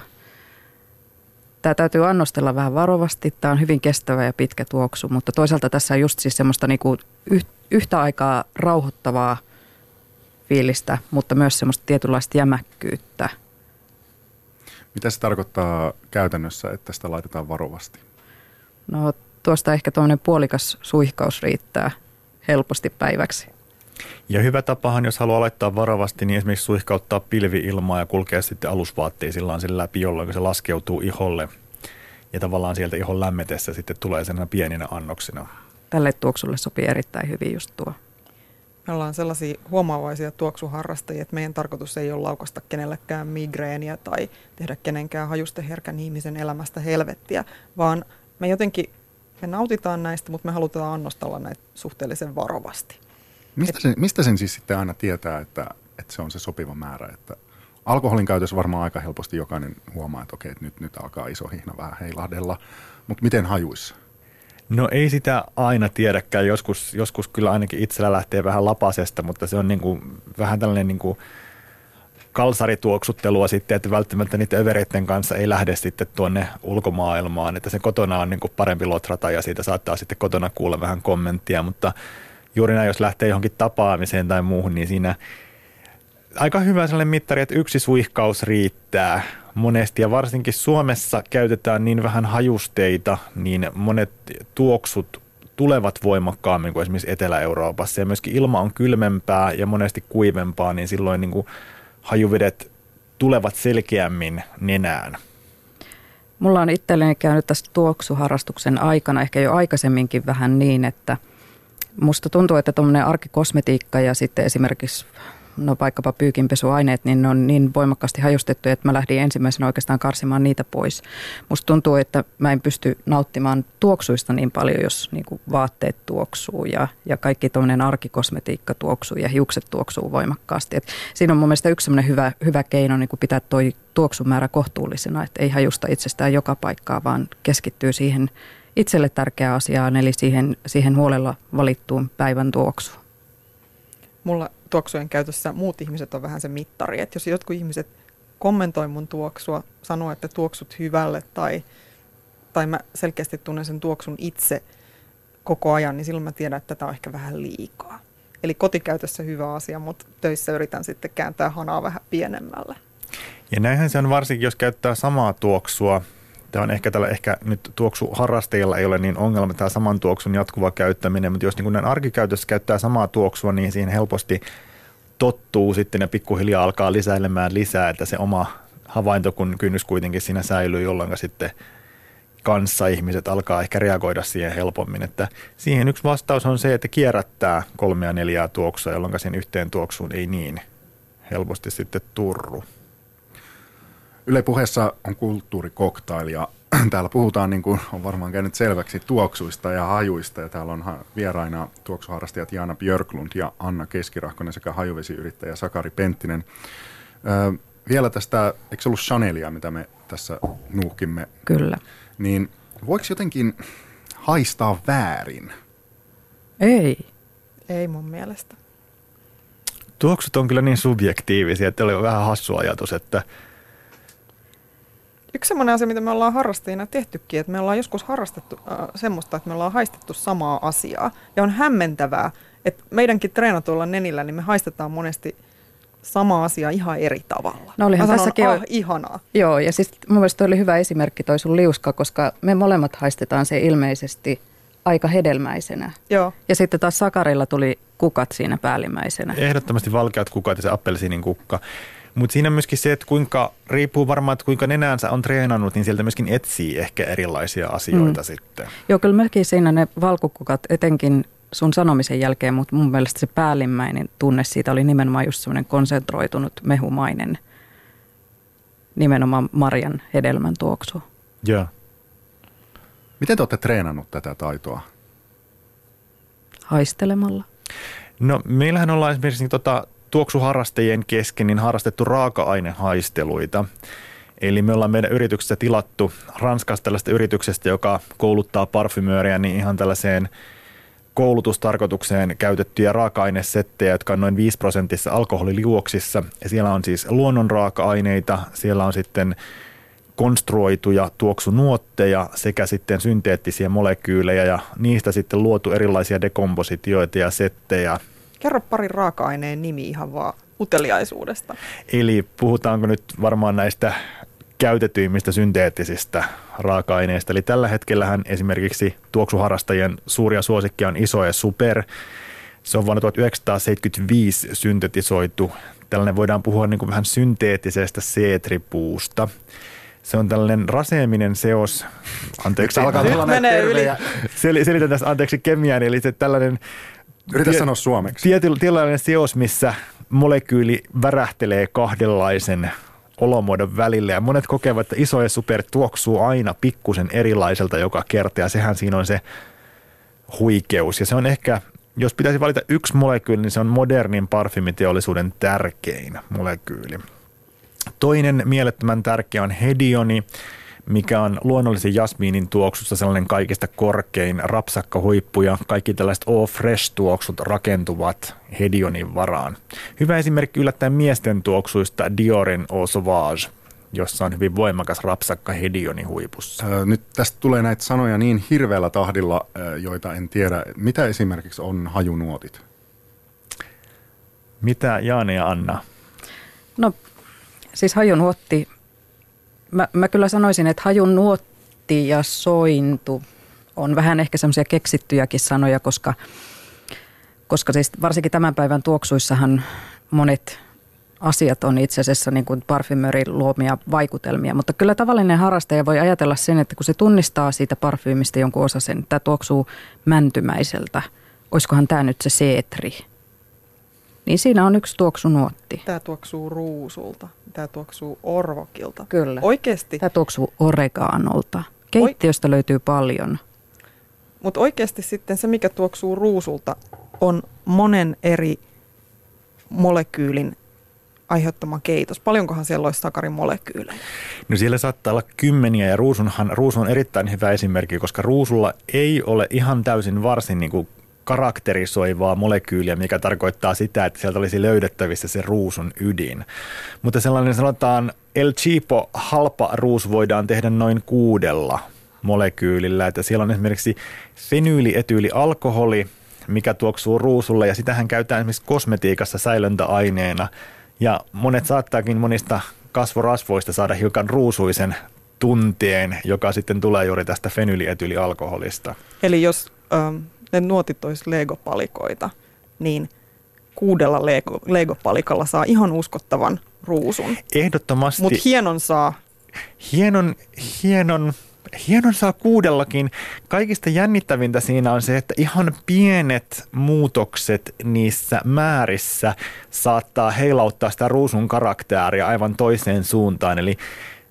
Tämä täytyy annostella vähän varovasti. Tämä on hyvin kestävä ja pitkä tuoksu, mutta toisaalta tässä on just siis semmoista niinku yhtä aikaa rauhoittavaa fiilistä, mutta myös semmoista tietynlaista jämäkkyyttä. Mitä se tarkoittaa käytännössä, että sitä laitetaan varovasti? No tuosta ehkä tuommoinen puolikas suihkaus riittää helposti päiväksi. Ja hyvä tapahan, jos haluaa laittaa varovasti, niin esimerkiksi suihkauttaa pilvi-ilmaa ja kulkea sitten alusvaatteisillaan sen läpi, jolloin se laskeutuu iholle. Ja tavallaan sieltä ihon lämmetessä sitten tulee sen pieninä annoksina. Tälle tuoksulle sopii erittäin hyvin just tuo. Me ollaan sellaisia huomaavaisia tuoksuharrastajia, että meidän tarkoitus ei ole laukasta kenellekään migreeniä tai tehdä kenenkään hajusteherkän ihmisen elämästä helvettiä, vaan me jotenkin me nautitaan näistä, mutta me halutaan annostella näitä suhteellisen varovasti. Mistä sen, mistä sen siis sitten aina tietää, että, että se on se sopiva määrä? Että alkoholin käytössä varmaan aika helposti jokainen huomaa, että okei, että nyt, nyt alkaa iso hihna vähän heilahdella. Mutta miten hajuissa? No ei sitä aina tiedäkään. Joskus, joskus kyllä ainakin itsellä lähtee vähän lapasesta, mutta se on niin kuin, vähän tällainen niin kuin kalsarituoksuttelua sitten, että välttämättä niiden övereiden kanssa ei lähde sitten tuonne ulkomaailmaan, että se kotona on niin kuin parempi lotrata ja siitä saattaa sitten kotona kuulla vähän kommenttia, mutta juuri näin, jos lähtee johonkin tapaamiseen tai muuhun, niin siinä aika hyvä sellainen mittari, että yksi suihkaus riittää monesti ja varsinkin Suomessa käytetään niin vähän hajusteita, niin monet tuoksut tulevat voimakkaammin kuin esimerkiksi Etelä-Euroopassa ja myöskin ilma on kylmempää ja monesti kuivempaa, niin silloin niin kuin hajuvedet tulevat selkeämmin nenään. Mulla on itselleni käynyt tässä tuoksuharrastuksen aikana ehkä jo aikaisemminkin vähän niin, että – Musta tuntuu, että tuommoinen arkikosmetiikka ja sitten esimerkiksi no vaikkapa pyykinpesuaineet, niin ne on niin voimakkaasti hajustettu, että mä lähdin ensimmäisenä oikeastaan karsimaan niitä pois. Musta tuntuu, että mä en pysty nauttimaan tuoksuista niin paljon, jos niin kuin vaatteet tuoksuu ja, ja kaikki tuommoinen arkikosmetiikka tuoksuu ja hiukset tuoksuu voimakkaasti. Et siinä on mun mielestä yksi hyvä, hyvä keino niin kuin pitää toi tuoksumäärä kohtuullisena, että ei hajusta itsestään joka paikkaa, vaan keskittyy siihen itselle tärkeään asiaan, eli siihen, siihen huolella valittuun päivän tuoksuun. mulla tuoksujen käytössä muut ihmiset on vähän se mittari. Että jos jotkut ihmiset kommentoi mun tuoksua, sanoo, että tuoksut hyvälle tai, tai mä selkeästi tunnen sen tuoksun itse koko ajan, niin silloin mä tiedän, että tätä on ehkä vähän liikaa. Eli kotikäytössä hyvä asia, mutta töissä yritän sitten kääntää hanaa vähän pienemmälle. Ja näinhän se on varsinkin, jos käyttää samaa tuoksua. Tämä on ehkä tällä ehkä nyt tuoksuharrastajilla ei ole niin ongelma tämä saman tuoksun jatkuva käyttäminen, mutta jos niin arkikäytössä käyttää samaa tuoksua, niin siihen helposti tottuu sitten ja pikkuhiljaa alkaa lisäilemään lisää, että se oma havainto, kun kynnys kuitenkin siinä säilyy, jolloin sitten kanssa ihmiset alkaa ehkä reagoida siihen helpommin. Että siihen yksi vastaus on se, että kierrättää kolmea neljää tuoksua, jolloin sen yhteen tuoksuun ei niin helposti sitten turru. Yle puheessa on kulttuurikoktail ja täällä puhutaan, niin kuin on varmaan käynyt selväksi, tuoksuista ja hajuista. Ja täällä on vieraina tuoksuharrastajat Jaana Björklund ja Anna Keskirahkonen sekä hajuvesiyrittäjä Sakari Penttinen. Öö, vielä tästä, eikö se ollut Chanelia, mitä me tässä nuuhkimme? Kyllä. Niin voiko jotenkin haistaa väärin? Ei. Ei mun mielestä. Tuoksut on kyllä niin subjektiivisia, että oli vähän hassu ajatus, että Yksi sellainen asia, mitä me ollaan harrastajina tehtykin, että me ollaan joskus harrastettu äh, semmoista, että me ollaan haistettu samaa asiaa. Ja on hämmentävää, että meidänkin treenatuilla nenillä, niin me haistetaan monesti sama asia ihan eri tavalla. No olihan Mä sanon, tässäkin ah, on- ihanaa. Joo, ja siis mun mielestä toi oli hyvä esimerkki toi sun liuska, koska me molemmat haistetaan se ilmeisesti aika hedelmäisenä. Joo. Ja sitten taas Sakarilla tuli kukat siinä päällimmäisenä. ehdottomasti valkeat kukat ja se appelsiinin kukka. Mutta siinä on myöskin se, että kuinka, riippuu varmaan, että kuinka nenäänsä on treenannut, niin sieltä myöskin etsii ehkä erilaisia asioita mm. sitten. Joo, kyllä mäkin siinä ne valkukukat etenkin sun sanomisen jälkeen, mutta mun mielestä se päällimmäinen tunne siitä oli nimenomaan just semmoinen konsentroitunut mehumainen, nimenomaan Marjan hedelmän tuoksu. Joo. Miten te olette treenannut tätä taitoa? Haistelemalla. No meillähän ollaan esimerkiksi tota, tuoksuharrastajien kesken niin harrastettu raaka-ainehaisteluita. Eli me ollaan meidän yrityksessä tilattu Ranskasta tällaista yrityksestä, joka kouluttaa parfymööriä niin ihan tällaiseen koulutustarkoitukseen käytettyjä raaka-ainesettejä, jotka on noin 5 prosentissa alkoholiliuoksissa. Ja siellä on siis luonnon raaka-aineita, siellä on sitten konstruoituja tuoksunuotteja sekä sitten synteettisiä molekyylejä ja niistä sitten luotu erilaisia dekompositioita ja settejä. Kerro pari raaka-aineen nimi ihan vaan uteliaisuudesta. Eli puhutaanko nyt varmaan näistä käytetyimmistä synteettisistä raaka-aineista. Eli tällä hetkellähän esimerkiksi tuoksuharrastajien suuria suosikkia on iso ja super. Se on vuonna 1975 syntetisoitu. Tällainen voidaan puhua niin kuin vähän synteettisestä C-tripuusta. Se on tällainen raseeminen seos. Anteeksi, Nyt alkaa Nyt tulla näitä menee yli. tervejä. sel- selitän tässä anteeksi kemiaan, eli se tällainen Yritä Tie- sanoa suomeksi. Tiety, tietynlainen seos, missä molekyyli värähtelee kahdenlaisen olomuodon välillä. Ja monet kokevat, että iso ja super tuoksuu aina pikkusen erilaiselta joka kerta. Ja sehän siinä on se huikeus. Ja se on ehkä, jos pitäisi valita yksi molekyyli, niin se on modernin parfymiteollisuuden tärkein molekyyli. Toinen mielettömän tärkeä on hedioni, mikä on luonnollisen jasmiinin tuoksussa sellainen kaikista korkein rapsakkahuippu ja kaikki tällaiset all fresh tuoksut rakentuvat hedionin varaan. Hyvä esimerkki yllättäen miesten tuoksuista Diorin Eau Sauvage, jossa on hyvin voimakas rapsakka hedioni huipussa. Ö, Nyt tästä tulee näitä sanoja niin hirveällä tahdilla, joita en tiedä. Mitä esimerkiksi on hajunuotit? Mitä Jaane ja Anna? No siis hajunuotti, mä, mä kyllä sanoisin, että hajunuotti ja sointu on vähän ehkä semmoisia keksittyjäkin sanoja, koska, koska siis varsinkin tämän päivän tuoksuissahan monet asiat on itse asiassa niin kuin parfymörin luomia vaikutelmia, mutta kyllä tavallinen harrastaja voi ajatella sen, että kun se tunnistaa siitä parfyymistä jonkun osasen, että tämä tuoksuu mäntymäiseltä, olisikohan tämä nyt se seetri, niin siinä on yksi tuoksunuotti. Tämä tuoksuu ruusulta, tämä tuoksuu orvokilta. Kyllä. Oikeasti, Tämä tuoksuu oregaanolta. Keittiöstä löytyy paljon. mutta oikeasti sitten se, mikä tuoksuu ruusulta, on monen eri molekyylin aiheuttama keitos. Paljonkohan siellä olisi sakarin molekyylejä? No siellä saattaa olla kymmeniä ja ruusunhan, ruusu on erittäin hyvä esimerkki, koska ruusulla ei ole ihan täysin varsin niin kuin karakterisoivaa molekyyliä, mikä tarkoittaa sitä, että sieltä olisi löydettävissä se ruusun ydin. Mutta sellainen sanotaan El Chipo halpa ruus voidaan tehdä noin kuudella molekyylillä. Että siellä on esimerkiksi fenyylietyylialkoholi, mikä tuoksuu ruusulle ja sitähän käytetään esimerkiksi kosmetiikassa säilöntäaineena. Ja monet saattaakin monista kasvorasvoista saada hiukan ruusuisen tunteen, joka sitten tulee juuri tästä fenyylietyylialkoholista. Eli jos ähm, ne nuotit olisi legopalikoita, niin kuudella lego, legopalikalla saa ihan uskottavan ruusun. Ehdottomasti. Mutta hienon saa. Hienon, hienon, hienon saa kuudellakin. Kaikista jännittävintä siinä on se, että ihan pienet muutokset niissä määrissä saattaa heilauttaa sitä ruusun karakteria aivan toiseen suuntaan. Eli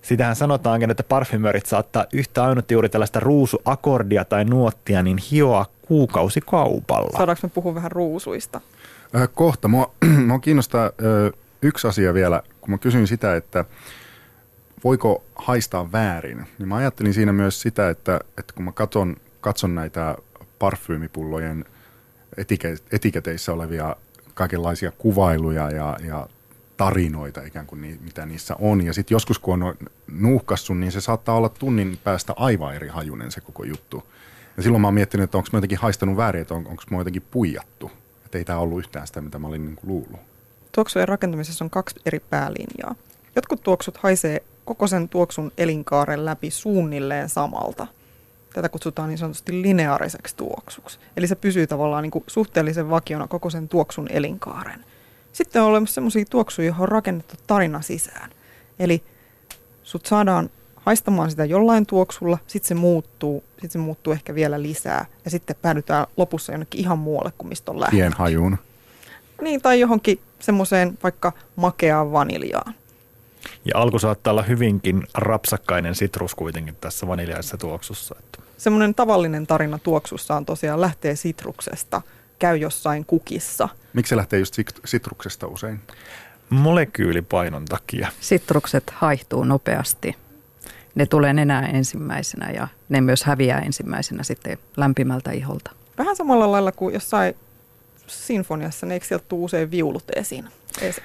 Sitähän sanotaankin, että parfymörit saattaa yhtä ainut juuri tällaista ruusuakordia tai nuottia niin hioa kuukausi kaupalla. Saadaanko me puhua vähän ruusuista? Äh, kohta. Mua, mua kiinnostaa äh, yksi asia vielä, kun mä kysyin sitä, että voiko haistaa väärin, niin mä ajattelin siinä myös sitä, että, että kun mä katson, katson näitä parfyymipullojen etike, etiketeissä olevia kaikenlaisia kuvailuja ja, ja tarinoita ikään kuin ni, mitä niissä on. Ja sitten joskus kun on nuuhkassu, niin se saattaa olla tunnin päästä aivan eri hajunen se koko juttu. Ja silloin mä oon miettinyt, että onko mä jotenkin haistanut väärin, että on, onko mä jotenkin puijattu. Että ei tämä ollut yhtään sitä, mitä mä olin niin luullut. Tuoksujen rakentamisessa on kaksi eri päälinjaa. Jotkut tuoksut haisee koko sen tuoksun elinkaaren läpi suunnilleen samalta. Tätä kutsutaan niin sanotusti lineaariseksi tuoksuksi. Eli se pysyy tavallaan niin kuin suhteellisen vakiona koko sen tuoksun elinkaaren. Sitten on olemassa sellaisia tuoksuja, johon on rakennettu tarina sisään. Eli sut saadaan haistamaan sitä jollain tuoksulla, sitten se muuttuu, sitten se muuttuu ehkä vielä lisää ja sitten päädytään lopussa jonnekin ihan muualle kuin mistä on lähdetty. Pienhajuun. Niin, tai johonkin semmoiseen vaikka makeaan vaniljaan. Ja alku saattaa olla hyvinkin rapsakkainen sitrus kuitenkin tässä vaniljaisessa tuoksussa. Semmoinen tavallinen tarina tuoksussa on tosiaan lähtee sitruksesta, käy jossain kukissa. Miksi se lähtee just sitruksesta usein? Molekyylipainon takia. Sitrukset haihtuu nopeasti ne tulee enää ensimmäisenä ja ne myös häviää ensimmäisenä sitten lämpimältä iholta. Vähän samalla lailla kuin jossain sinfoniassa, niin eikö sieltä tule usein viulut esiin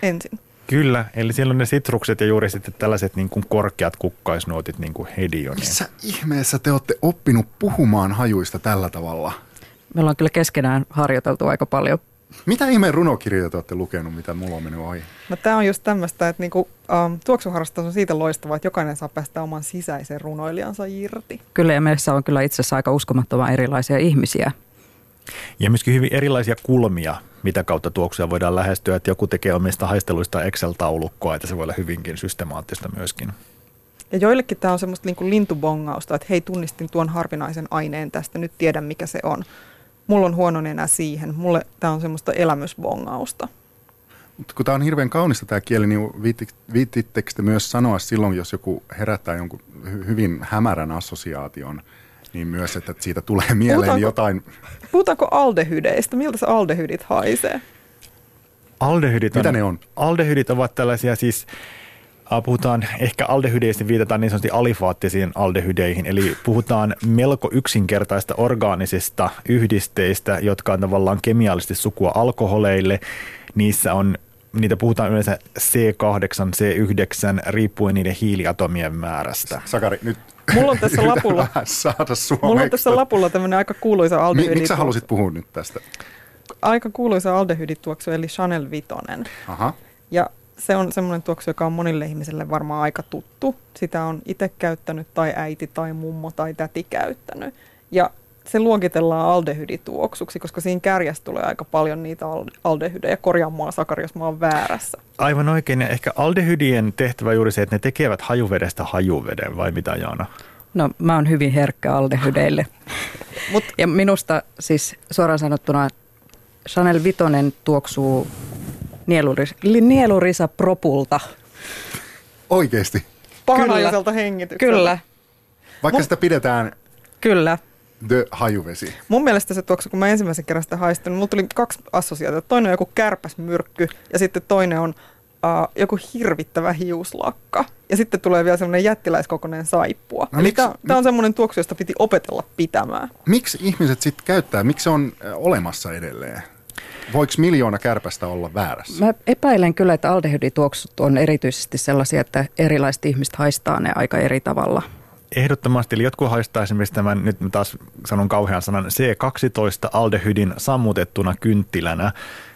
ensin? Kyllä, eli siellä on ne sitrukset ja juuri sitten tällaiset niin kuin korkeat kukkaisnuotit, niin kuin hedionin. Missä ihmeessä te olette oppinut puhumaan hajuista tällä tavalla? Me ollaan kyllä keskenään harjoiteltu aika paljon mitä ihmeen runokirjoja te olette lukenut, mitä mulla on mennyt ohi? No tämä on just tämmöistä, että niinku, um, tuoksuharrastus on siitä loistavaa, että jokainen saa päästä oman sisäisen runoilijansa irti. Kyllä ja meissä on kyllä itse asiassa aika uskomattoman erilaisia ihmisiä. Ja myöskin hyvin erilaisia kulmia, mitä kautta tuoksuja voidaan lähestyä, että joku tekee omista haisteluista Excel-taulukkoa, että se voi olla hyvinkin systemaattista myöskin. Ja joillekin tämä on semmoista niin lintubongausta, että hei tunnistin tuon harvinaisen aineen tästä, nyt tiedän mikä se on mulla on huono nenä siihen. Mulle tämä on semmoista elämysbongausta. Mutta kun tämä on hirveän kaunista tämä kieli, niin viittittekö te myös sanoa silloin, jos joku herättää jonkun hyvin hämärän assosiaation, niin myös, että siitä tulee mieleen puhutaanko, jotain... Puhutaanko aldehydeistä? Miltä se aldehydit haisee? Aldehydit on, Mitä ne on? Aldehydit ovat tällaisia siis puhutaan ehkä aldehydeistä, viitataan niin sanotusti alifaattisiin aldehydeihin, eli puhutaan melko yksinkertaista orgaanisista yhdisteistä, jotka on tavallaan kemiallisesti sukua alkoholeille. Niissä on niitä puhutaan yleensä C8, C9, riippuen niiden hiiliatomien määrästä. Sakari, nyt Mulla on tässä lapulla, saada mulla on tässä lapulla tämmöinen aika kuuluisa aldehydi. Miksi sä halusit puhua nyt tästä? Aika kuuluisa aldehydituoksu, eli Chanel Vitonen. Aha. Ja se on semmoinen tuoksu, joka on monille ihmisille varmaan aika tuttu. Sitä on itse käyttänyt tai äiti tai mummo tai täti käyttänyt. Ja se luokitellaan aldehydituoksuksi, koska siinä kärjessä tulee aika paljon niitä aldehydejä. Korjaa mua Sakari, jos mä oon väärässä. Aivan oikein. Ja ehkä aldehydien tehtävä juuri se, että ne tekevät hajuvedestä hajuveden, vai mitä Jaana? No mä oon hyvin herkkä aldehydeille. Mut. Ja minusta siis suoraan sanottuna Chanel Vitonen tuoksuu nieluris, nielurisa propulta. Oikeesti? Pahanaiselta hengitykseltä. Kyllä. Vaikka Mun... sitä pidetään Kyllä. The hajuvesi. Mun mielestä se tuoksu, kun mä ensimmäisen kerran sitä haistin, niin mulla tuli kaksi assosiaatiota. Toinen on joku kärpäsmyrkky ja sitten toinen on uh, joku hirvittävä hiuslakka. Ja sitten tulee vielä semmoinen jättiläiskokoinen saippua. No Eli tämä on semmoinen tuoksu, josta piti opetella pitämään. Miksi ihmiset sitten käyttää, miksi se on olemassa edelleen? Voiko miljoona kärpästä olla väärässä? Mä epäilen kyllä, että aldehydituoksut on erityisesti sellaisia, että erilaiset ihmiset haistaa ne aika eri tavalla. Ehdottomasti, eli jotkut haistaa esimerkiksi tämän, nyt mä taas sanon kauhean sanan, C12 aldehydin sammutettuna kynttilänä.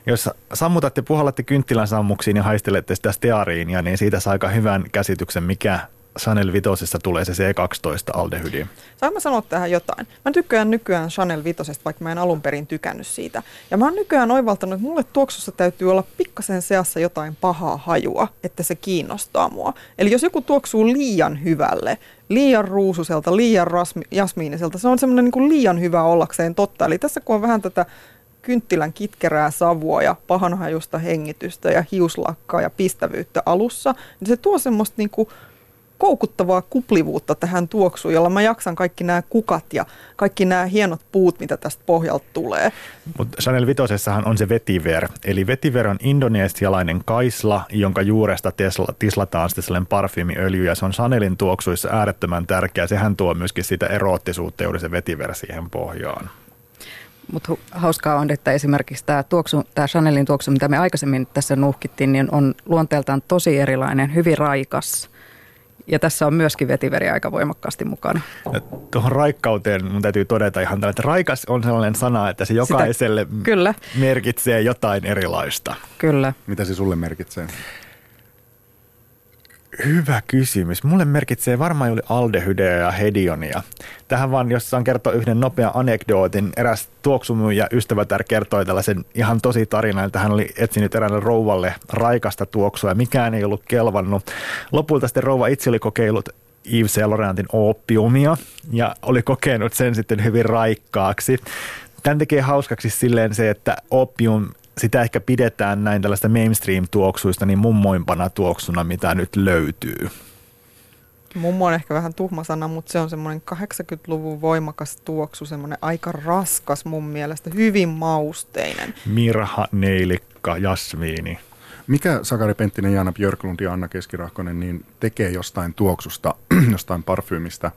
Jos sammutatte, puhallatte kynttilän sammuksiin ja haistelette sitä steariinia, niin siitä saa aika hyvän käsityksen, mikä Chanel Vitosessa tulee se C12 aldehydi. Saanko mä sanoa tähän jotain? Mä tykkään nykyään Chanel Vitosesta, vaikka mä en alun perin tykännyt siitä. Ja mä oon nykyään oivaltanut, että mulle tuoksussa täytyy olla pikkasen seassa jotain pahaa hajua, että se kiinnostaa mua. Eli jos joku tuoksuu liian hyvälle, liian ruususelta, liian rasmi, jasmiiniselta, se on semmoinen niin liian hyvä ollakseen totta. Eli tässä kun on vähän tätä kynttilän kitkerää savua ja pahanhajusta hengitystä ja hiuslakkaa ja pistävyyttä alussa, niin se tuo semmoista niin kuin koukuttavaa kuplivuutta tähän tuoksuun, jolla mä jaksan kaikki nämä kukat ja kaikki nämä hienot puut, mitä tästä pohjalta tulee. Mutta Chanel Vitosessahan on se vetiver. Eli vetiver on indonesialainen kaisla, jonka juuresta tesla, tislataan sitten sellainen parfyymiöljy ja se on Chanelin tuoksuissa äärettömän tärkeä. Sehän tuo myöskin sitä eroottisuutta juuri se vetiver siihen pohjaan. Mutta hauskaa on, että esimerkiksi tämä, tuoksu, tämä Chanelin tuoksu, mitä me aikaisemmin tässä nuhkittiin, niin on luonteeltaan tosi erilainen, hyvin raikas. Ja tässä on myöskin vetiveri aika voimakkaasti mukana. Ja Tuohon raikkauteen mun täytyy todeta ihan tällä, että raikas on sellainen sana, että se jokaiselle Sitä, kyllä, merkitsee jotain erilaista. kyllä. Mitä se sulle merkitsee? Hyvä kysymys. Mulle merkitsee varmaan juuri aldehydeä ja hedionia. Tähän vaan, jos saan kertoa yhden nopean anekdootin. Eräs tuoksumyyjä ystävätär kertoi tällaisen ihan tosi tarinan, että hän oli etsinyt eräälle rouvalle raikasta tuoksua ja mikään ei ollut kelvannut. Lopulta sitten rouva itse oli kokeillut Yves Saint Laurentin opiumia ja oli kokenut sen sitten hyvin raikkaaksi. Tämän tekee hauskaksi silleen se, että opium sitä ehkä pidetään näin tällaista mainstream-tuoksuista niin mummoimpana tuoksuna, mitä nyt löytyy. Mummo on ehkä vähän tuhma sana, mutta se on semmoinen 80-luvun voimakas tuoksu, semmoinen aika raskas mun mielestä, hyvin mausteinen. Mirha, neilikka, jasmiini. Mikä Sakari Penttinen, Jaana Björklund ja Anna Keskirahkonen niin tekee jostain tuoksusta, jostain parfyymistä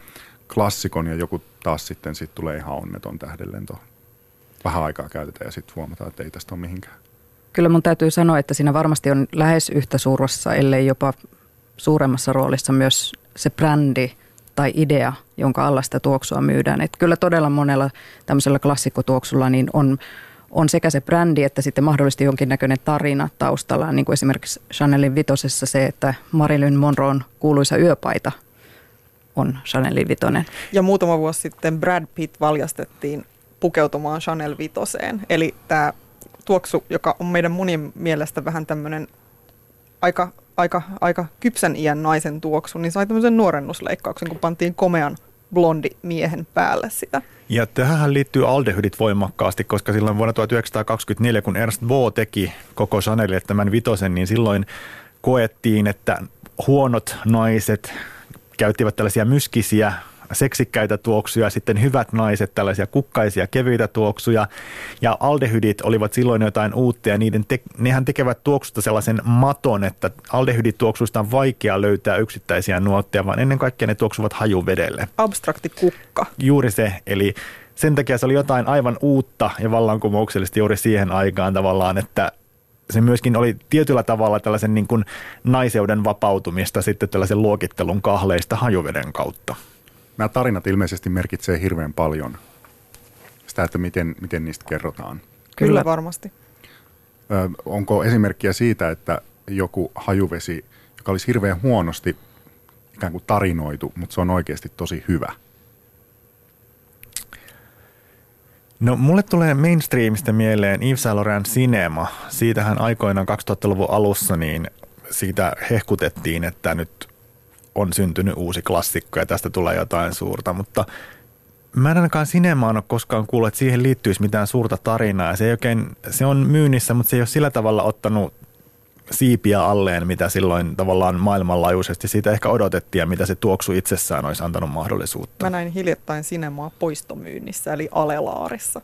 klassikon ja joku taas sitten sit tulee ihan onneton tähdenlento. Vähän aikaa käytetään ja sitten huomataan, että ei tästä ole mihinkään. Kyllä mun täytyy sanoa, että siinä varmasti on lähes yhtä suuressa, ellei jopa suuremmassa roolissa myös se brändi tai idea, jonka alla sitä tuoksua myydään. Et kyllä todella monella tämmöisellä klassikkotuoksulla niin on, on sekä se brändi että sitten mahdollisesti jonkinnäköinen tarina taustalla. Niin kuin esimerkiksi Chanelin vitosessa se, että Marilyn Monroon kuuluisa yöpaita on Chanelin vitonen. Ja muutama vuosi sitten Brad Pitt valjastettiin pukeutumaan Chanel Vitoseen. Eli tämä tuoksu, joka on meidän monien mielestä vähän tämmöinen aika, aika, aika kypsän iän naisen tuoksu, niin sai tämmöisen nuorennusleikkauksen, kun pantiin komean blondi miehen päälle sitä. Ja tähän liittyy aldehydit voimakkaasti, koska silloin vuonna 1924, kun Ernst Bo teki koko Chanelille tämän vitosen, niin silloin koettiin, että huonot naiset käyttivät tällaisia myskisiä seksikkäitä tuoksuja, sitten hyvät naiset tällaisia kukkaisia, kevyitä tuoksuja. Ja aldehydit olivat silloin jotain uutta ja niiden te- nehän tekevät tuoksusta sellaisen maton, että aldehydituoksuista on vaikea löytää yksittäisiä nuotteja, vaan ennen kaikkea ne tuoksuvat hajuvedelle. Abstrakti kukka. Juuri se, eli sen takia se oli jotain aivan uutta ja vallankumouksellisesti juuri siihen aikaan tavallaan, että se myöskin oli tietyllä tavalla tällaisen niin kuin naiseuden vapautumista sitten tällaisen luokittelun kahleista hajuveden kautta. Nämä tarinat ilmeisesti merkitsee hirveän paljon sitä, että miten, miten niistä kerrotaan. Kyllä, Kyllä. varmasti. Ö, onko esimerkkiä siitä, että joku hajuvesi, joka olisi hirveän huonosti ikään kuin tarinoitu, mutta se on oikeasti tosi hyvä? No mulle tulee mainstreamista mieleen Yves Saint Laurent Cinema. Siitähän aikoinaan 2000-luvun alussa niin siitä hehkutettiin, että nyt on syntynyt uusi klassikko ja tästä tulee jotain suurta, mutta mä en ainakaan Cinemaan ole koskaan kuullut, että siihen liittyisi mitään suurta tarinaa. Se, ei oikein, se on myynnissä, mutta se ei ole sillä tavalla ottanut siipiä alleen, mitä silloin tavallaan maailmanlaajuisesti siitä ehkä odotettiin ja mitä se tuoksu itsessään olisi antanut mahdollisuutta. Mä näin hiljattain sinemaa poistomyynnissä, eli Alelaarissa.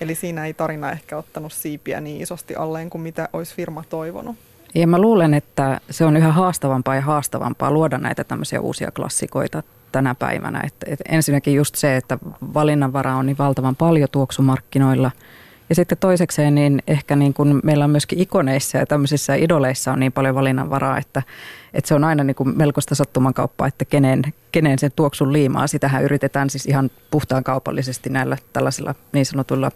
Eli siinä ei tarina ehkä ottanut siipiä niin isosti alleen kuin mitä olisi firma toivonut. Ja mä luulen, että se on yhä haastavampaa ja haastavampaa luoda näitä tämmöisiä uusia klassikoita tänä päivänä. Et, et ensinnäkin just se, että valinnanvara on niin valtavan paljon tuoksumarkkinoilla. Ja sitten toisekseen niin ehkä niin kuin meillä on myöskin ikoneissa ja tämmöisissä idoleissa on niin paljon valinnanvaraa, että, että se on aina niin kuin melkoista sattumankauppaa, että kenen, kenen sen tuoksun liimaa. Sitähän yritetään siis ihan puhtaan kaupallisesti näillä tällaisilla niin sanotuilla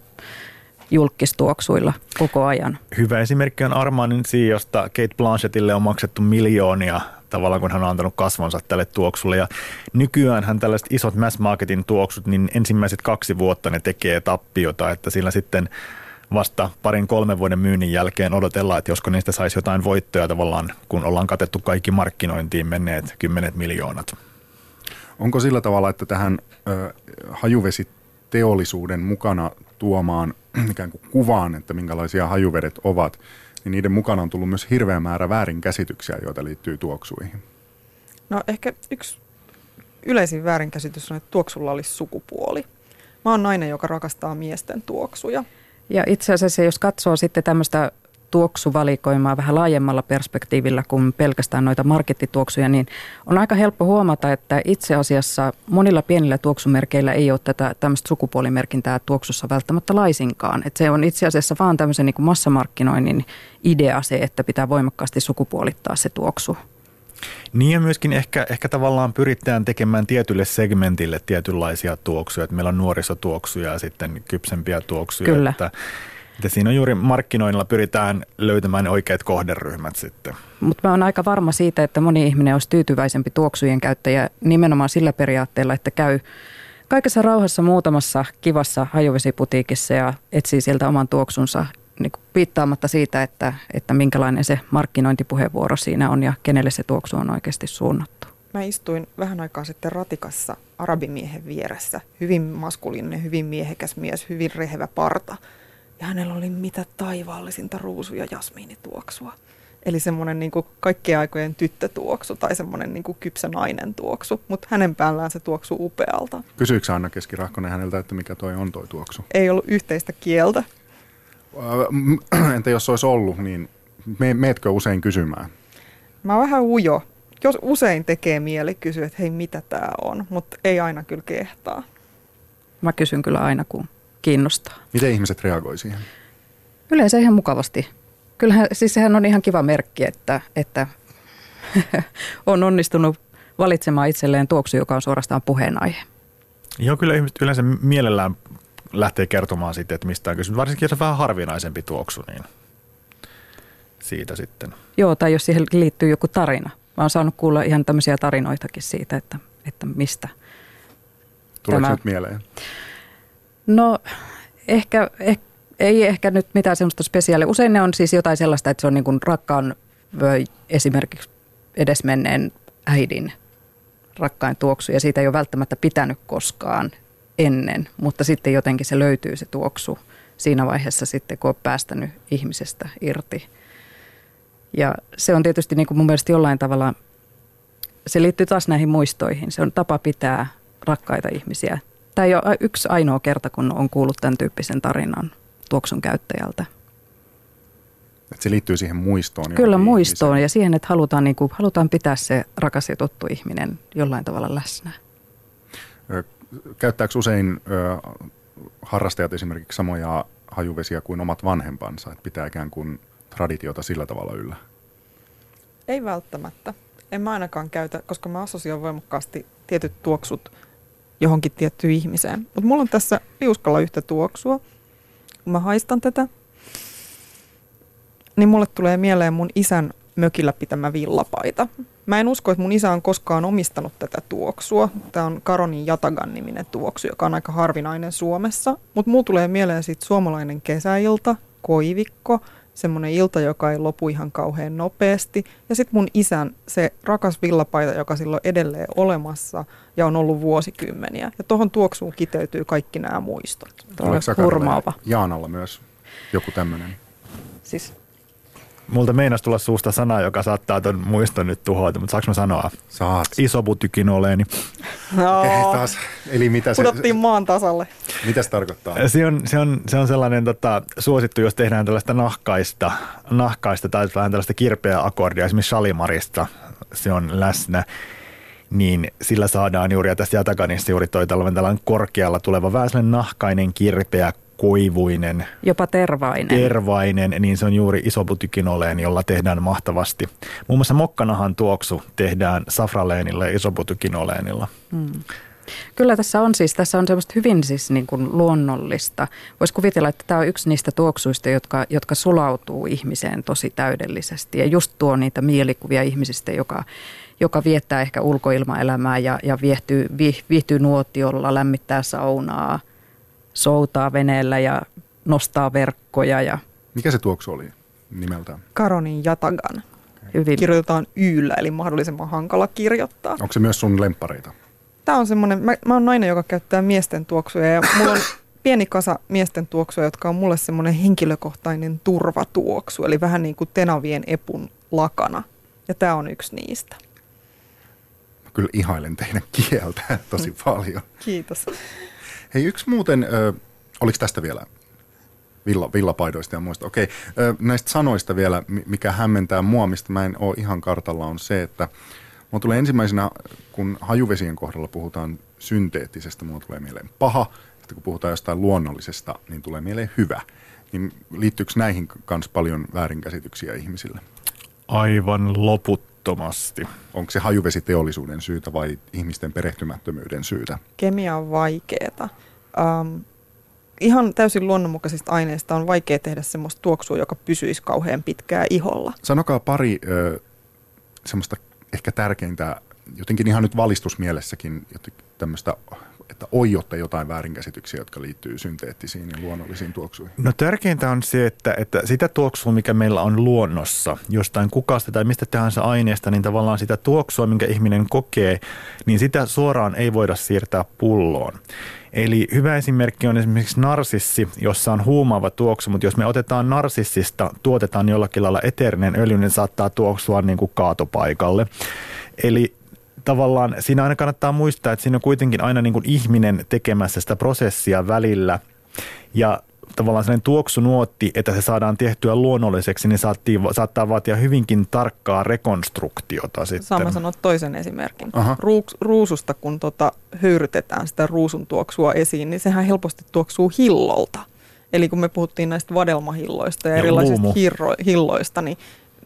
julkistuoksuilla koko ajan. Hyvä esimerkki on Armanin josta Kate Blanchettille on maksettu miljoonia tavallaan, kun hän on antanut kasvonsa tälle tuoksulle. Ja nykyään hän tällaiset isot mass marketin tuoksut, niin ensimmäiset kaksi vuotta ne tekee tappiota, että sillä sitten vasta parin kolmen vuoden myynnin jälkeen odotellaan, että josko niistä saisi jotain voittoja tavallaan, kun ollaan katettu kaikki markkinointiin menneet kymmenet miljoonat. Onko sillä tavalla, että tähän ö, hajuvesiteollisuuden mukana tuomaan ikään kuin kuvaan, että minkälaisia hajuvedet ovat, niin niiden mukana on tullut myös hirveä määrä väärinkäsityksiä, joita liittyy tuoksuihin. No ehkä yksi yleisin väärinkäsitys on, että tuoksulla olisi sukupuoli. Mä oon nainen, joka rakastaa miesten tuoksuja. Ja itse asiassa jos katsoo sitten tämmöistä tuoksuvalikoimaa vähän laajemmalla perspektiivillä kuin pelkästään noita markettituoksuja, niin on aika helppo huomata, että itse asiassa monilla pienillä tuoksumerkeillä ei ole tätä tämmöistä sukupuolimerkintää tuoksussa välttämättä laisinkaan. Että se on itse asiassa vaan tämmöisen niin kuin massamarkkinoinnin idea se, että pitää voimakkaasti sukupuolittaa se tuoksu. Niin ja myöskin ehkä, ehkä tavallaan pyritään tekemään tietylle segmentille tietynlaisia tuoksuja. Että meillä on nuorisotuoksuja ja sitten kypsempiä tuoksuja. Kyllä. Että että siinä on juuri markkinoinnilla pyritään löytämään ne oikeat kohderyhmät sitten. Mutta mä oon aika varma siitä, että moni ihminen olisi tyytyväisempi tuoksujen käyttäjä nimenomaan sillä periaatteella, että käy kaikessa rauhassa muutamassa kivassa hajuvesiputiikissa ja etsii sieltä oman tuoksunsa niin kuin piittaamatta siitä, että, että minkälainen se markkinointipuheenvuoro siinä on ja kenelle se tuoksu on oikeasti suunnattu. Mä istuin vähän aikaa sitten ratikassa arabimiehen vieressä. Hyvin maskuliininen, hyvin miehekäs mies, hyvin rehevä parta – ja hänellä oli mitä taivaallisinta ruusu- ja jasmiinituoksua. Eli semmoinen niin kaikkien aikojen tyttötuoksu tai semmoinen niin kypsä nainen tuoksu, mutta hänen päällään se tuoksu upealta. Kysyykö Anna Keskirahkonen häneltä, että mikä toi on toi tuoksu? Ei ollut yhteistä kieltä. Entä jos olisi ollut, niin me, meetkö usein kysymään? Mä oon vähän ujo. Jos usein tekee mieli kysyä, että hei mitä tämä on, mutta ei aina kyllä kehtaa. Mä kysyn kyllä aina, kun kiinnostaa. Miten ihmiset reagoi siihen? Yleensä ihan mukavasti. Kyllähän, siis sehän on ihan kiva merkki, että, että on onnistunut valitsemaan itselleen tuoksu, joka on suorastaan puheenaihe. Joo, kyllä ihmiset yleensä mielellään lähtee kertomaan sitten, että mistä on kysymys. Varsinkin jos on vähän harvinaisempi tuoksu, niin siitä sitten. Joo, tai jos siihen liittyy joku tarina. Mä oon saanut kuulla ihan tämmöisiä tarinoitakin siitä, että, että mistä. Tuleeko tämä... nyt mieleen? No ehkä, eh, ei ehkä nyt mitään semmoista spesiaalia. Usein ne on siis jotain sellaista, että se on niin kuin rakkaan esimerkiksi edesmenneen äidin rakkain tuoksu ja siitä ei ole välttämättä pitänyt koskaan ennen, mutta sitten jotenkin se löytyy se tuoksu siinä vaiheessa sitten, kun on päästänyt ihmisestä irti. Ja se on tietysti niin kuin mun mielestä jollain tavalla, se liittyy taas näihin muistoihin. Se on tapa pitää rakkaita ihmisiä Tämä ei ole yksi ainoa kerta, kun on kuullut tämän tyyppisen tarinan tuoksun käyttäjältä. Että se liittyy siihen muistoon. Kyllä muistoon ihmisen. ja siihen, että halutaan, niin kuin, halutaan pitää se rakas ja tuttu ihminen jollain tavalla läsnä. Käyttääkö usein ö, harrastajat esimerkiksi samoja hajuvesiä kuin omat vanhempansa, että pitää ikään kuin traditiota sillä tavalla yllä? Ei välttämättä. En mä ainakaan käytä, koska mä asosioin voimakkaasti tietyt tuoksut johonkin tiettyyn ihmiseen. Mutta mulla on tässä liuskalla yhtä tuoksua. Kun mä haistan tätä, niin mulle tulee mieleen mun isän mökillä pitämä villapaita. Mä en usko, että mun isä on koskaan omistanut tätä tuoksua. Tämä on Karonin Jatagan niminen tuoksu, joka on aika harvinainen Suomessa. Mutta mulla tulee mieleen siitä suomalainen kesäilta, koivikko – semmoinen ilta, joka ei lopu ihan kauhean nopeasti. Ja sitten mun isän se rakas villapaita, joka silloin edelleen olemassa ja on ollut vuosikymmeniä. Ja tuohon tuoksuun kiteytyy kaikki nämä muistot. Oliko Jaanalla myös joku tämmöinen? Siis multa meinas tulla suusta sana, joka saattaa ton muiston nyt tuhota, mutta saanko mä sanoa? Saat. Isobutykinoleeni. No, Okei, taas. Eli mitä se, pudottiin maan tasalle. mitä se tarkoittaa? Se on, se on, se on sellainen tota, suosittu, jos tehdään tällaista nahkaista, nahkaista tai vähän tällaista kirpeää akordia, esimerkiksi Shalimarista se on läsnä, niin sillä saadaan juuri, ja tästä Jatakanista juuri toi tällainen, tällainen korkealla tuleva vähän sellainen nahkainen, kirpeä, koivuinen, Jopa tervainen. tervainen, niin se on juuri isobutykinoleen, jolla tehdään mahtavasti. Muun muassa mokkanahan tuoksu tehdään safraleenilla ja isobutykinoleenilla. Kyllä tässä on siis, tässä on semmoista hyvin siis niin kuin luonnollista. Voisi kuvitella, että tämä on yksi niistä tuoksuista, jotka, jotka sulautuu ihmiseen tosi täydellisesti. Ja just tuo niitä mielikuvia ihmisistä, joka, joka viettää ehkä ulkoilmaelämää ja, ja viehtyy, vi, viihtyy nuotiolla, lämmittää saunaa, soutaa veneellä ja nostaa verkkoja ja Mikä se tuoksu oli nimeltään? Karonin Jatagan. hyvin Kirjoitetaan yllä, eli mahdollisimman hankala kirjoittaa. Onko se myös sun lemppareita? Tämä on semmoinen, mä, mä oon nainen, joka käyttää miesten tuoksuja ja mulla on pieni kasa miesten tuoksuja, jotka on mulle semmoinen henkilökohtainen turvatuoksu, eli vähän niin kuin tenavien epun lakana. Ja tämä on yksi niistä. Mä kyllä ihailen teidän kieltä tosi paljon. Kiitos. Hei, yksi muuten, ö, oliko tästä vielä villa, villapaidoista ja muista? Okei, ö, näistä sanoista vielä, mi- mikä hämmentää mua, mistä mä en ole ihan kartalla, on se, että mulla tulee ensimmäisenä, kun hajuvesien kohdalla puhutaan synteettisestä, mulla tulee mieleen paha, sitten kun puhutaan jostain luonnollisesta, niin tulee mieleen hyvä. Niin liittyykö näihin kanssa paljon väärinkäsityksiä ihmisille? Aivan loputtomasti. Onko se hajuvesiteollisuuden syytä vai ihmisten perehtymättömyyden syytä? Kemia on vaikeeta. Um, ihan täysin luonnonmukaisista aineista on vaikea tehdä semmoista tuoksua, joka pysyisi kauhean pitkää iholla. Sanokaa pari ö, semmoista ehkä tärkeintä, jotenkin ihan nyt valistusmielessäkin, tämmöistä, että oijotte jotain väärinkäsityksiä, jotka liittyy synteettisiin ja luonnollisiin tuoksuihin. No tärkeintä on se, että, että sitä tuoksua, mikä meillä on luonnossa, jostain kukasta tai mistä tahansa aineesta, niin tavallaan sitä tuoksua, minkä ihminen kokee, niin sitä suoraan ei voida siirtää pulloon. Eli hyvä esimerkki on esimerkiksi narsissi, jossa on huumaava tuoksu, mutta jos me otetaan narsissista, tuotetaan jollakin lailla eteerinen öljy, niin saattaa tuoksua niin kuin kaatopaikalle. Eli tavallaan siinä aina kannattaa muistaa, että siinä on kuitenkin aina niin kuin ihminen tekemässä sitä prosessia välillä. Ja tavallaan sellainen tuoksunuotti, että se saadaan tehtyä luonnolliseksi, niin saattii, saattaa vaatia hyvinkin tarkkaa rekonstruktiota sitten. Saan sanoa toisen esimerkin. Aha. Ruuks, ruususta, kun tota höyrytetään sitä ruusun tuoksua esiin, niin sehän helposti tuoksuu hillolta. Eli kun me puhuttiin näistä vadelmahilloista ja, Ja erilaisista luumu. hirro, hilloista, niin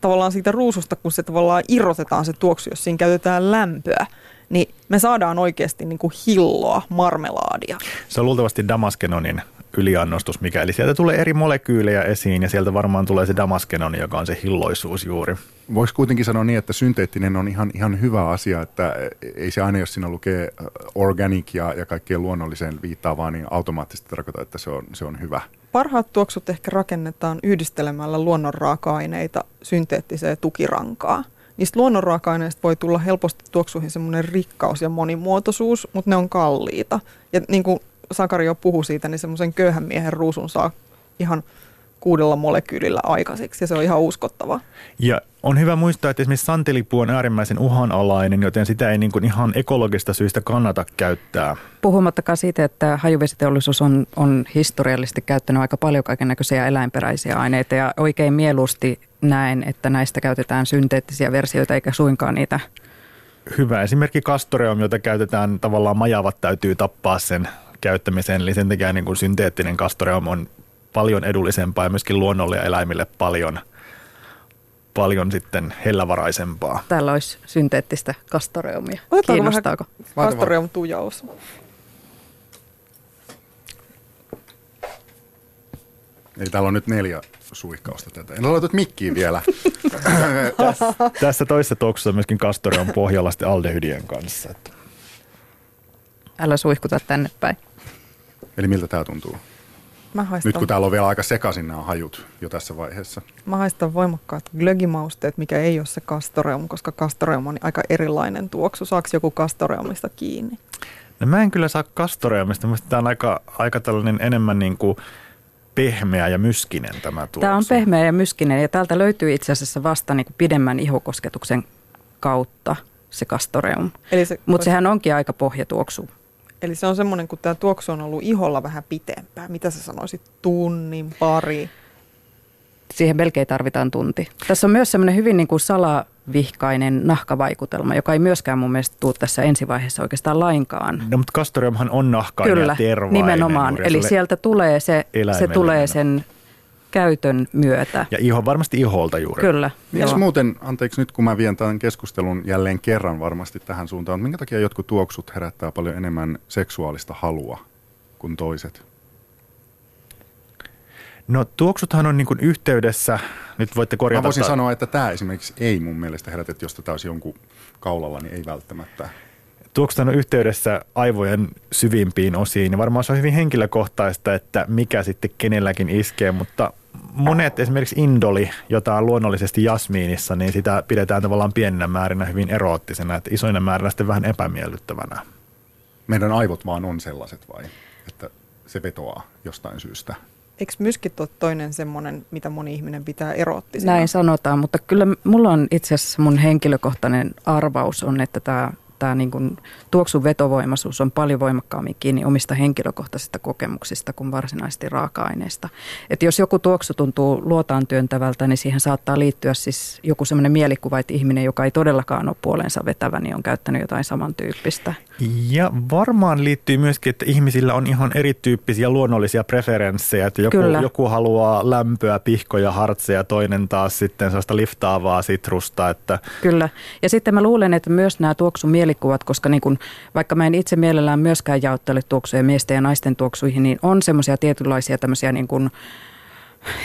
tavallaan siitä ruususta, kun se tavallaan irrotetaan se tuoksu, jos siinä käytetään lämpöä, niin me saadaan oikeasti niin kuin hilloa, marmelaadia. Se on luultavasti Damaskenonin yliannostus, mikä eli sieltä tulee eri molekyylejä esiin ja sieltä varmaan tulee se Damaskenoni, joka on se hilloisuus juuri. Voisi kuitenkin sanoa niin, että synteettinen on ihan, ihan hyvä asia, että ei se aina, jos siinä lukee ö, organic ja, ja kaikkeen luonnolliseen viittaavaa, niin automaattisesti tarkoita, että se on, se on hyvä. Parhaat tuoksut ehkä rakennetaan yhdistelemällä luonnon raaka-aineita synteettiseen tukirankaan. Niistä luonnon raaka-aineista voi tulla helposti tuoksuihin semmoinen rikkaus ja monimuotoisuus, mutta ne on kalliita. Ja niin kuin Sakari jo puhui siitä, niin semmoisen köyhän miehen ruusun saa ihan kuudella molekyylillä aikaiseksi ja se on ihan uskottava. Ja on hyvä muistaa, että esimerkiksi santelipuu on äärimmäisen uhanalainen, joten sitä ei niin kuin ihan ekologista syistä kannata käyttää. Puhumattakaan siitä, että hajuvesiteollisuus on, on historiallisesti käyttänyt aika paljon kaiken näköisiä eläinperäisiä aineita ja oikein mieluusti näen, että näistä käytetään synteettisiä versioita eikä suinkaan niitä Hyvä esimerkki kastoreum, jota käytetään tavallaan majavat täytyy tappaa sen käyttämiseen, eli sen takia niin kuin synteettinen kastoreum on paljon edullisempaa ja myöskin luonnolle ja eläimille paljon, paljon sitten hellävaraisempaa. Täällä olisi synteettistä kastoreumia. Otetaanko Kiinnostaako? vähän Castoreum tujaus. Eli täällä on nyt neljä suihkausta tätä. En ole laitettu mikkiin vielä. Tässä toisessa tuoksussa on myöskin kastoreum pohjalla sitten aldehydien kanssa. Että Älä suihkuta tänne päin. Eli miltä tämä tuntuu? Mä haistan, Nyt kun täällä on vielä aika sekaisin nämä hajut jo tässä vaiheessa. mä haistan voimakkaat glögimausteet, mikä ei ole se kastoreum, koska kastoreum on aika erilainen tuoksu. Saako joku kastoreumista kiinni? No mä en kyllä saa kastoreumista. Minusta tämä on aika, aika tällainen enemmän niin kuin pehmeä ja myskinen tämä tuoksu. Tämä on pehmeä ja myskinen ja täältä löytyy itse asiassa vasta niin kuin pidemmän ihokosketuksen kautta se kastoreum. se, Mutta sehän onkin aika pohjatuoksu. Eli se on semmoinen, kun tämä tuoksu on ollut iholla vähän pitempään. Mitä sä sanoisit? Tunnin, pari? Siihen melkein tarvitaan tunti. Tässä on myös semmoinen hyvin niin kuin salavihkainen nahkavaikutelma, joka ei myöskään mun mielestä tule tässä ensivaiheessa oikeastaan lainkaan. No, mutta kastoriumhan on nahkainen Kyllä, ja tervainen. nimenomaan. Eli sieltä tulee se, se tulee sen käytön myötä. Ja iho, varmasti iholta juuri. Kyllä. Miksi muuten, anteeksi nyt kun mä vien tämän keskustelun jälleen kerran varmasti tähän suuntaan, minkä takia jotkut tuoksut herättää paljon enemmän seksuaalista halua kuin toiset? No tuoksuthan on niin kuin yhteydessä, nyt voitte korjata. Mä voisin ta- sanoa, että tämä esimerkiksi ei mun mielestä herätä, jos tätä olisi jonkun kaulalla, niin ei välttämättä. Tuoksut on yhteydessä aivojen syvimpiin osiin ja varmaan se on hyvin henkilökohtaista, että mikä sitten kenelläkin iskee, mutta monet esimerkiksi indoli, jota on luonnollisesti jasmiinissa, niin sitä pidetään tavallaan pienenä määrinä hyvin eroottisena, että isoina määrinä sitten vähän epämiellyttävänä. Meidän aivot vaan on sellaiset vai, että se vetoaa jostain syystä? Eikö myskit ole toinen semmoinen, mitä moni ihminen pitää eroottisena? Näin sanotaan, mutta kyllä mulla on itse asiassa mun henkilökohtainen arvaus on, että tämä tämä niin kuin tuoksun vetovoimaisuus on paljon voimakkaammin kiinni omista henkilökohtaisista kokemuksista kuin varsinaisesti raaka-aineista. Et jos joku tuoksu tuntuu luotaan työntävältä, niin siihen saattaa liittyä siis joku sellainen mielikuva, että ihminen, joka ei todellakaan ole puolensa vetävä, niin on käyttänyt jotain samantyyppistä. Ja varmaan liittyy myöskin, että ihmisillä on ihan erityyppisiä luonnollisia preferenssejä, että joku, joku haluaa lämpöä, pihkoja, hartseja, toinen taas sitten sellaista liftaavaa sitrusta. Että... Kyllä. Ja sitten mä luulen, että myös nämä tuoksun mielikuvat, koska niin kun, vaikka mä en itse mielellään myöskään jaottele tuoksuja miesten ja naisten tuoksuihin, niin on semmoisia tietynlaisia tämmöisiä niin kun,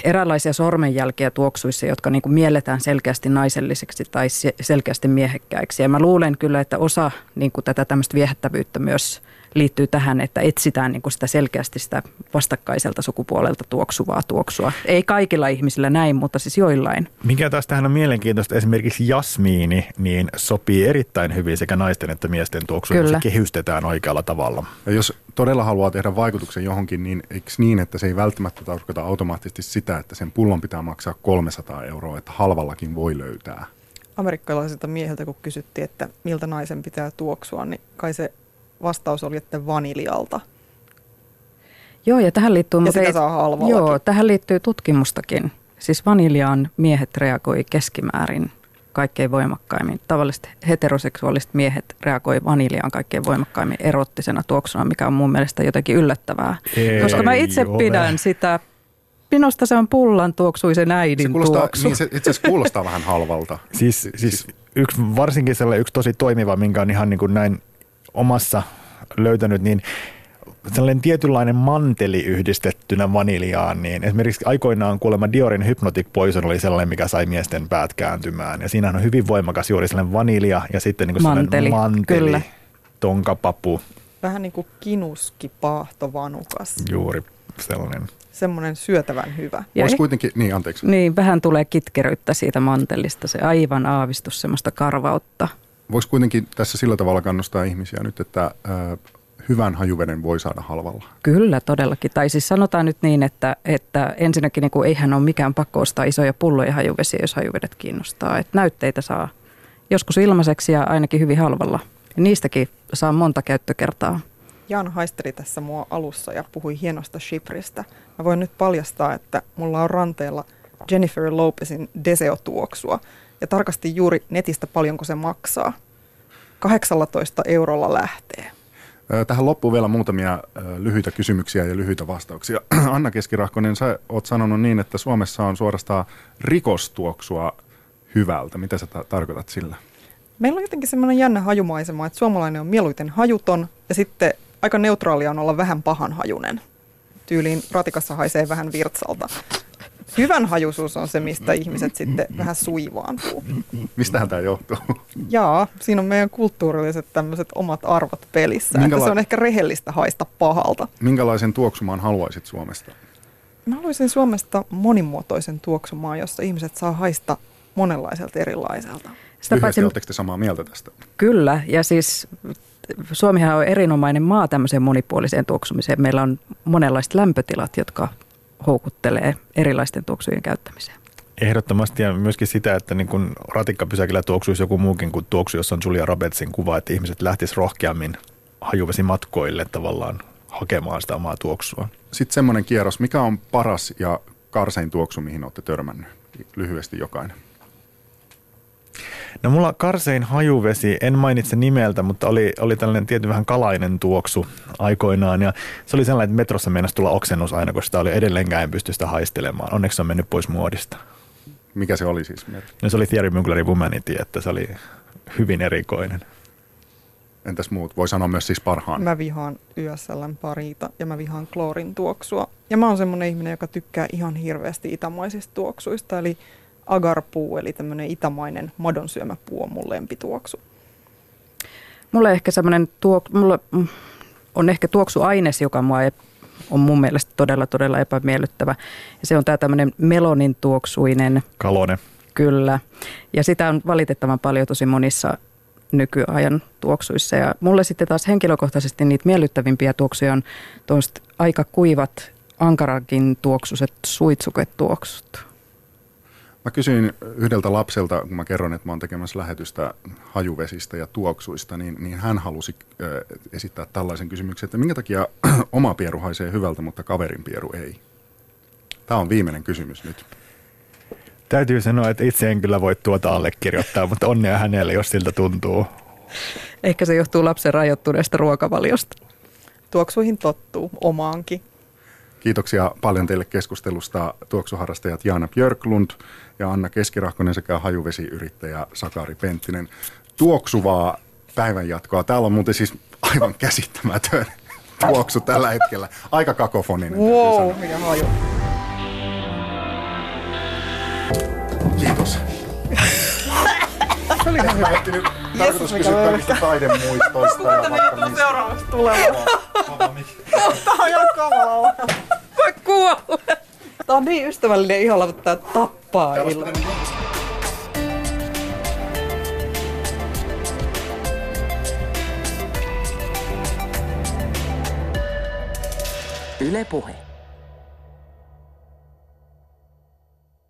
eräänlaisia sormenjälkiä tuoksuissa, jotka niin kuin mielletään selkeästi naiselliseksi tai selkeästi miehekkäiksi. Ja mä luulen kyllä, että osa niin kuin tätä tämmöistä viehättävyyttä myös liittyy tähän, että etsitään niin kuin sitä selkeästi sitä vastakkaiselta sukupuolelta tuoksuvaa tuoksua. Ei kaikilla ihmisillä näin, mutta siis joillain. Mikä taas tähän on mielenkiintoista, esimerkiksi jasmiini niin sopii erittäin hyvin sekä naisten että miesten tuoksuun, se kehystetään oikealla tavalla. Ja jos todella haluaa tehdä vaikutuksen johonkin, niin eikö niin, että se ei välttämättä tarkoita automaattisesti sitä, että sen pullon pitää maksaa 300 euroa, että halvallakin voi löytää? Amerikkalaisilta miehiltä, kun kysyttiin, että miltä naisen pitää tuoksua, niin kai se vastaus oli, että vaniljalta. Joo, ja tähän liittyy... Ja sitä saa Joo, tähän liittyy tutkimustakin. Siis vaniljaan miehet reagoi keskimäärin kaikkein voimakkaimmin. Tavalliset heteroseksuaaliset miehet reagoi vaniljaan kaikkein voimakkaimmin erottisena tuoksuna, mikä on mun mielestä jotenkin yllättävää. Ei, Koska mä itse ole. pidän sitä Minusta se on pullan tuoksuisen äidin se kuulostaa, tuoksu. Niin se itse asiassa kuulostaa vähän halvalta. Siis, siis yksi, varsinkin sellainen yksi tosi toimiva, minkä on ihan niin kuin näin omassa löytänyt, niin sellainen tietynlainen manteli yhdistettynä vaniljaan, niin esimerkiksi aikoinaan kuulemma Diorin Hypnotic Poison oli sellainen, mikä sai miesten päät kääntymään. Ja siinä on hyvin voimakas juuri sellainen vanilja ja sitten niin kuin manteli, manteli kyllä. tonkapapu. Vähän niin kuin kinuski, paahto, vanukas. Juuri sellainen. Semmoinen syötävän hyvä. Ja Voisi kuitenkin, niin anteeksi. Niin, vähän tulee kitkeryyttä siitä mantelista, se aivan aavistus semmoista karvautta. Voisi kuitenkin tässä sillä tavalla kannustaa ihmisiä nyt, että hyvän hajuveden voi saada halvalla. Kyllä, todellakin. Tai siis sanotaan nyt niin, että, että ensinnäkin niin kuin eihän ole mikään pakko ostaa isoja pulloja hajuvesiä, jos hajuvedet kiinnostaa. Että näytteitä saa joskus ilmaiseksi ja ainakin hyvin halvalla. Ja niistäkin saa monta käyttökertaa. Jan haisteli tässä mua alussa ja puhui hienosta Shipristä. Mä voin nyt paljastaa, että mulla on ranteella Jennifer Lopezin Deseo-tuoksua – ja tarkasti juuri netistä paljonko se maksaa. 18 eurolla lähtee. Tähän loppuu vielä muutamia lyhyitä kysymyksiä ja lyhyitä vastauksia. Anna Keskirahkonen, sä oot sanonut niin, että Suomessa on suorastaan rikostuoksua hyvältä. Mitä sä ta- tarkoitat sillä? Meillä on jotenkin semmoinen jännä hajumaisema, että suomalainen on mieluiten hajuton ja sitten aika neutraalia on olla vähän pahan hajunen. Tyyliin ratikassa haisee vähän virtsalta. Hyvän hajuisuus on se, mistä ihmiset sitten vähän suivaantuu. Mistähän tämä johtuu? Jaa, siinä on meidän kulttuurilliset tämmöiset omat arvot pelissä. Minkäla- että se on ehkä rehellistä haista pahalta. Minkälaisen tuoksumaan haluaisit Suomesta? Mä haluaisin Suomesta monimuotoisen tuoksumaan, jossa ihmiset saa haista monenlaiselta erilaiselta. Sitä paitsi... Oletteko te samaa mieltä tästä? Kyllä, ja siis Suomihan on erinomainen maa tämmöiseen monipuoliseen tuoksumiseen. Meillä on monenlaiset lämpötilat, jotka houkuttelee erilaisten tuoksujen käyttämiseen. Ehdottomasti ja myöskin sitä, että niin kun ratikkapysäkillä tuoksuisi joku muukin kuin tuoksu, jossa on Julia Robertsin kuva, että ihmiset lähtisivät rohkeammin hajuvesimatkoille tavallaan hakemaan sitä omaa tuoksua. Sitten semmoinen kierros, mikä on paras ja karsein tuoksu, mihin olette törmännyt? Lyhyesti jokainen. No mulla karsein hajuvesi, en mainitse nimeltä, mutta oli, oli tällainen tietyn vähän kalainen tuoksu aikoinaan. Ja se oli sellainen, että metrossa meinasi tulla oksennus aina, kun sitä oli edelleenkään en pysty sitä haistelemaan. Onneksi se on mennyt pois muodista. Mikä se oli siis? No se oli Thierry Mugleri Womanity, että se oli hyvin erikoinen. Entäs muut? Voi sanoa myös siis parhaan. Mä vihaan YSLn pariita ja mä vihaan kloorin tuoksua. Ja mä oon semmonen ihminen, joka tykkää ihan hirveästi itämaisista tuoksuista. Eli agarpuu, eli tämmöinen itämainen madonsyömäpuu on mun lempituoksu. Mulle ehkä semmoinen tuok, mulle on ehkä tuoksuaines, joka mua ei, on mun mielestä todella, todella epämiellyttävä. Ja se on tämä tämmöinen melonin tuoksuinen. Kalone. Kyllä. Ja sitä on valitettavan paljon tosi monissa nykyajan tuoksuissa. Ja mulle sitten taas henkilökohtaisesti niitä miellyttävimpiä tuoksuja on aika kuivat ankarakin tuoksuset suitsuketuoksut. Mä kysyin yhdeltä lapselta, kun mä kerron, että mä oon tekemässä lähetystä hajuvesistä ja tuoksuista, niin, niin hän halusi äh, esittää tällaisen kysymyksen, että minkä takia oma pieru haisee hyvältä, mutta kaverin pieru ei? Tämä on viimeinen kysymys nyt. Täytyy sanoa, että itse en kyllä voi tuota allekirjoittaa, mutta onnea hänelle, jos siltä tuntuu. Ehkä se johtuu lapsen rajoittuneesta ruokavaliosta. Tuoksuihin tottuu, omaankin. Kiitoksia paljon teille keskustelusta tuoksuharrastajat Jaana Björklund ja Anna Keskirahkonen sekä hajuvesiyrittäjä Sakari Penttinen. Tuoksuvaa päivänjatkoa. Täällä on muuten siis aivan käsittämätön tuoksu tällä hetkellä. Aika kakofoninen. Wow, mikä haju. Kiitos. Se oli ihan hyvä. Tarkoitus kysyä kaikista taidemuistoista. Kuinka ne joutuu seuraavaksi tulemaan? Tää on ihan kamalaa. Mä kuolen. Tää on niin ystävällinen ihalla, mutta tää tappaa ilman. Yle Puhe.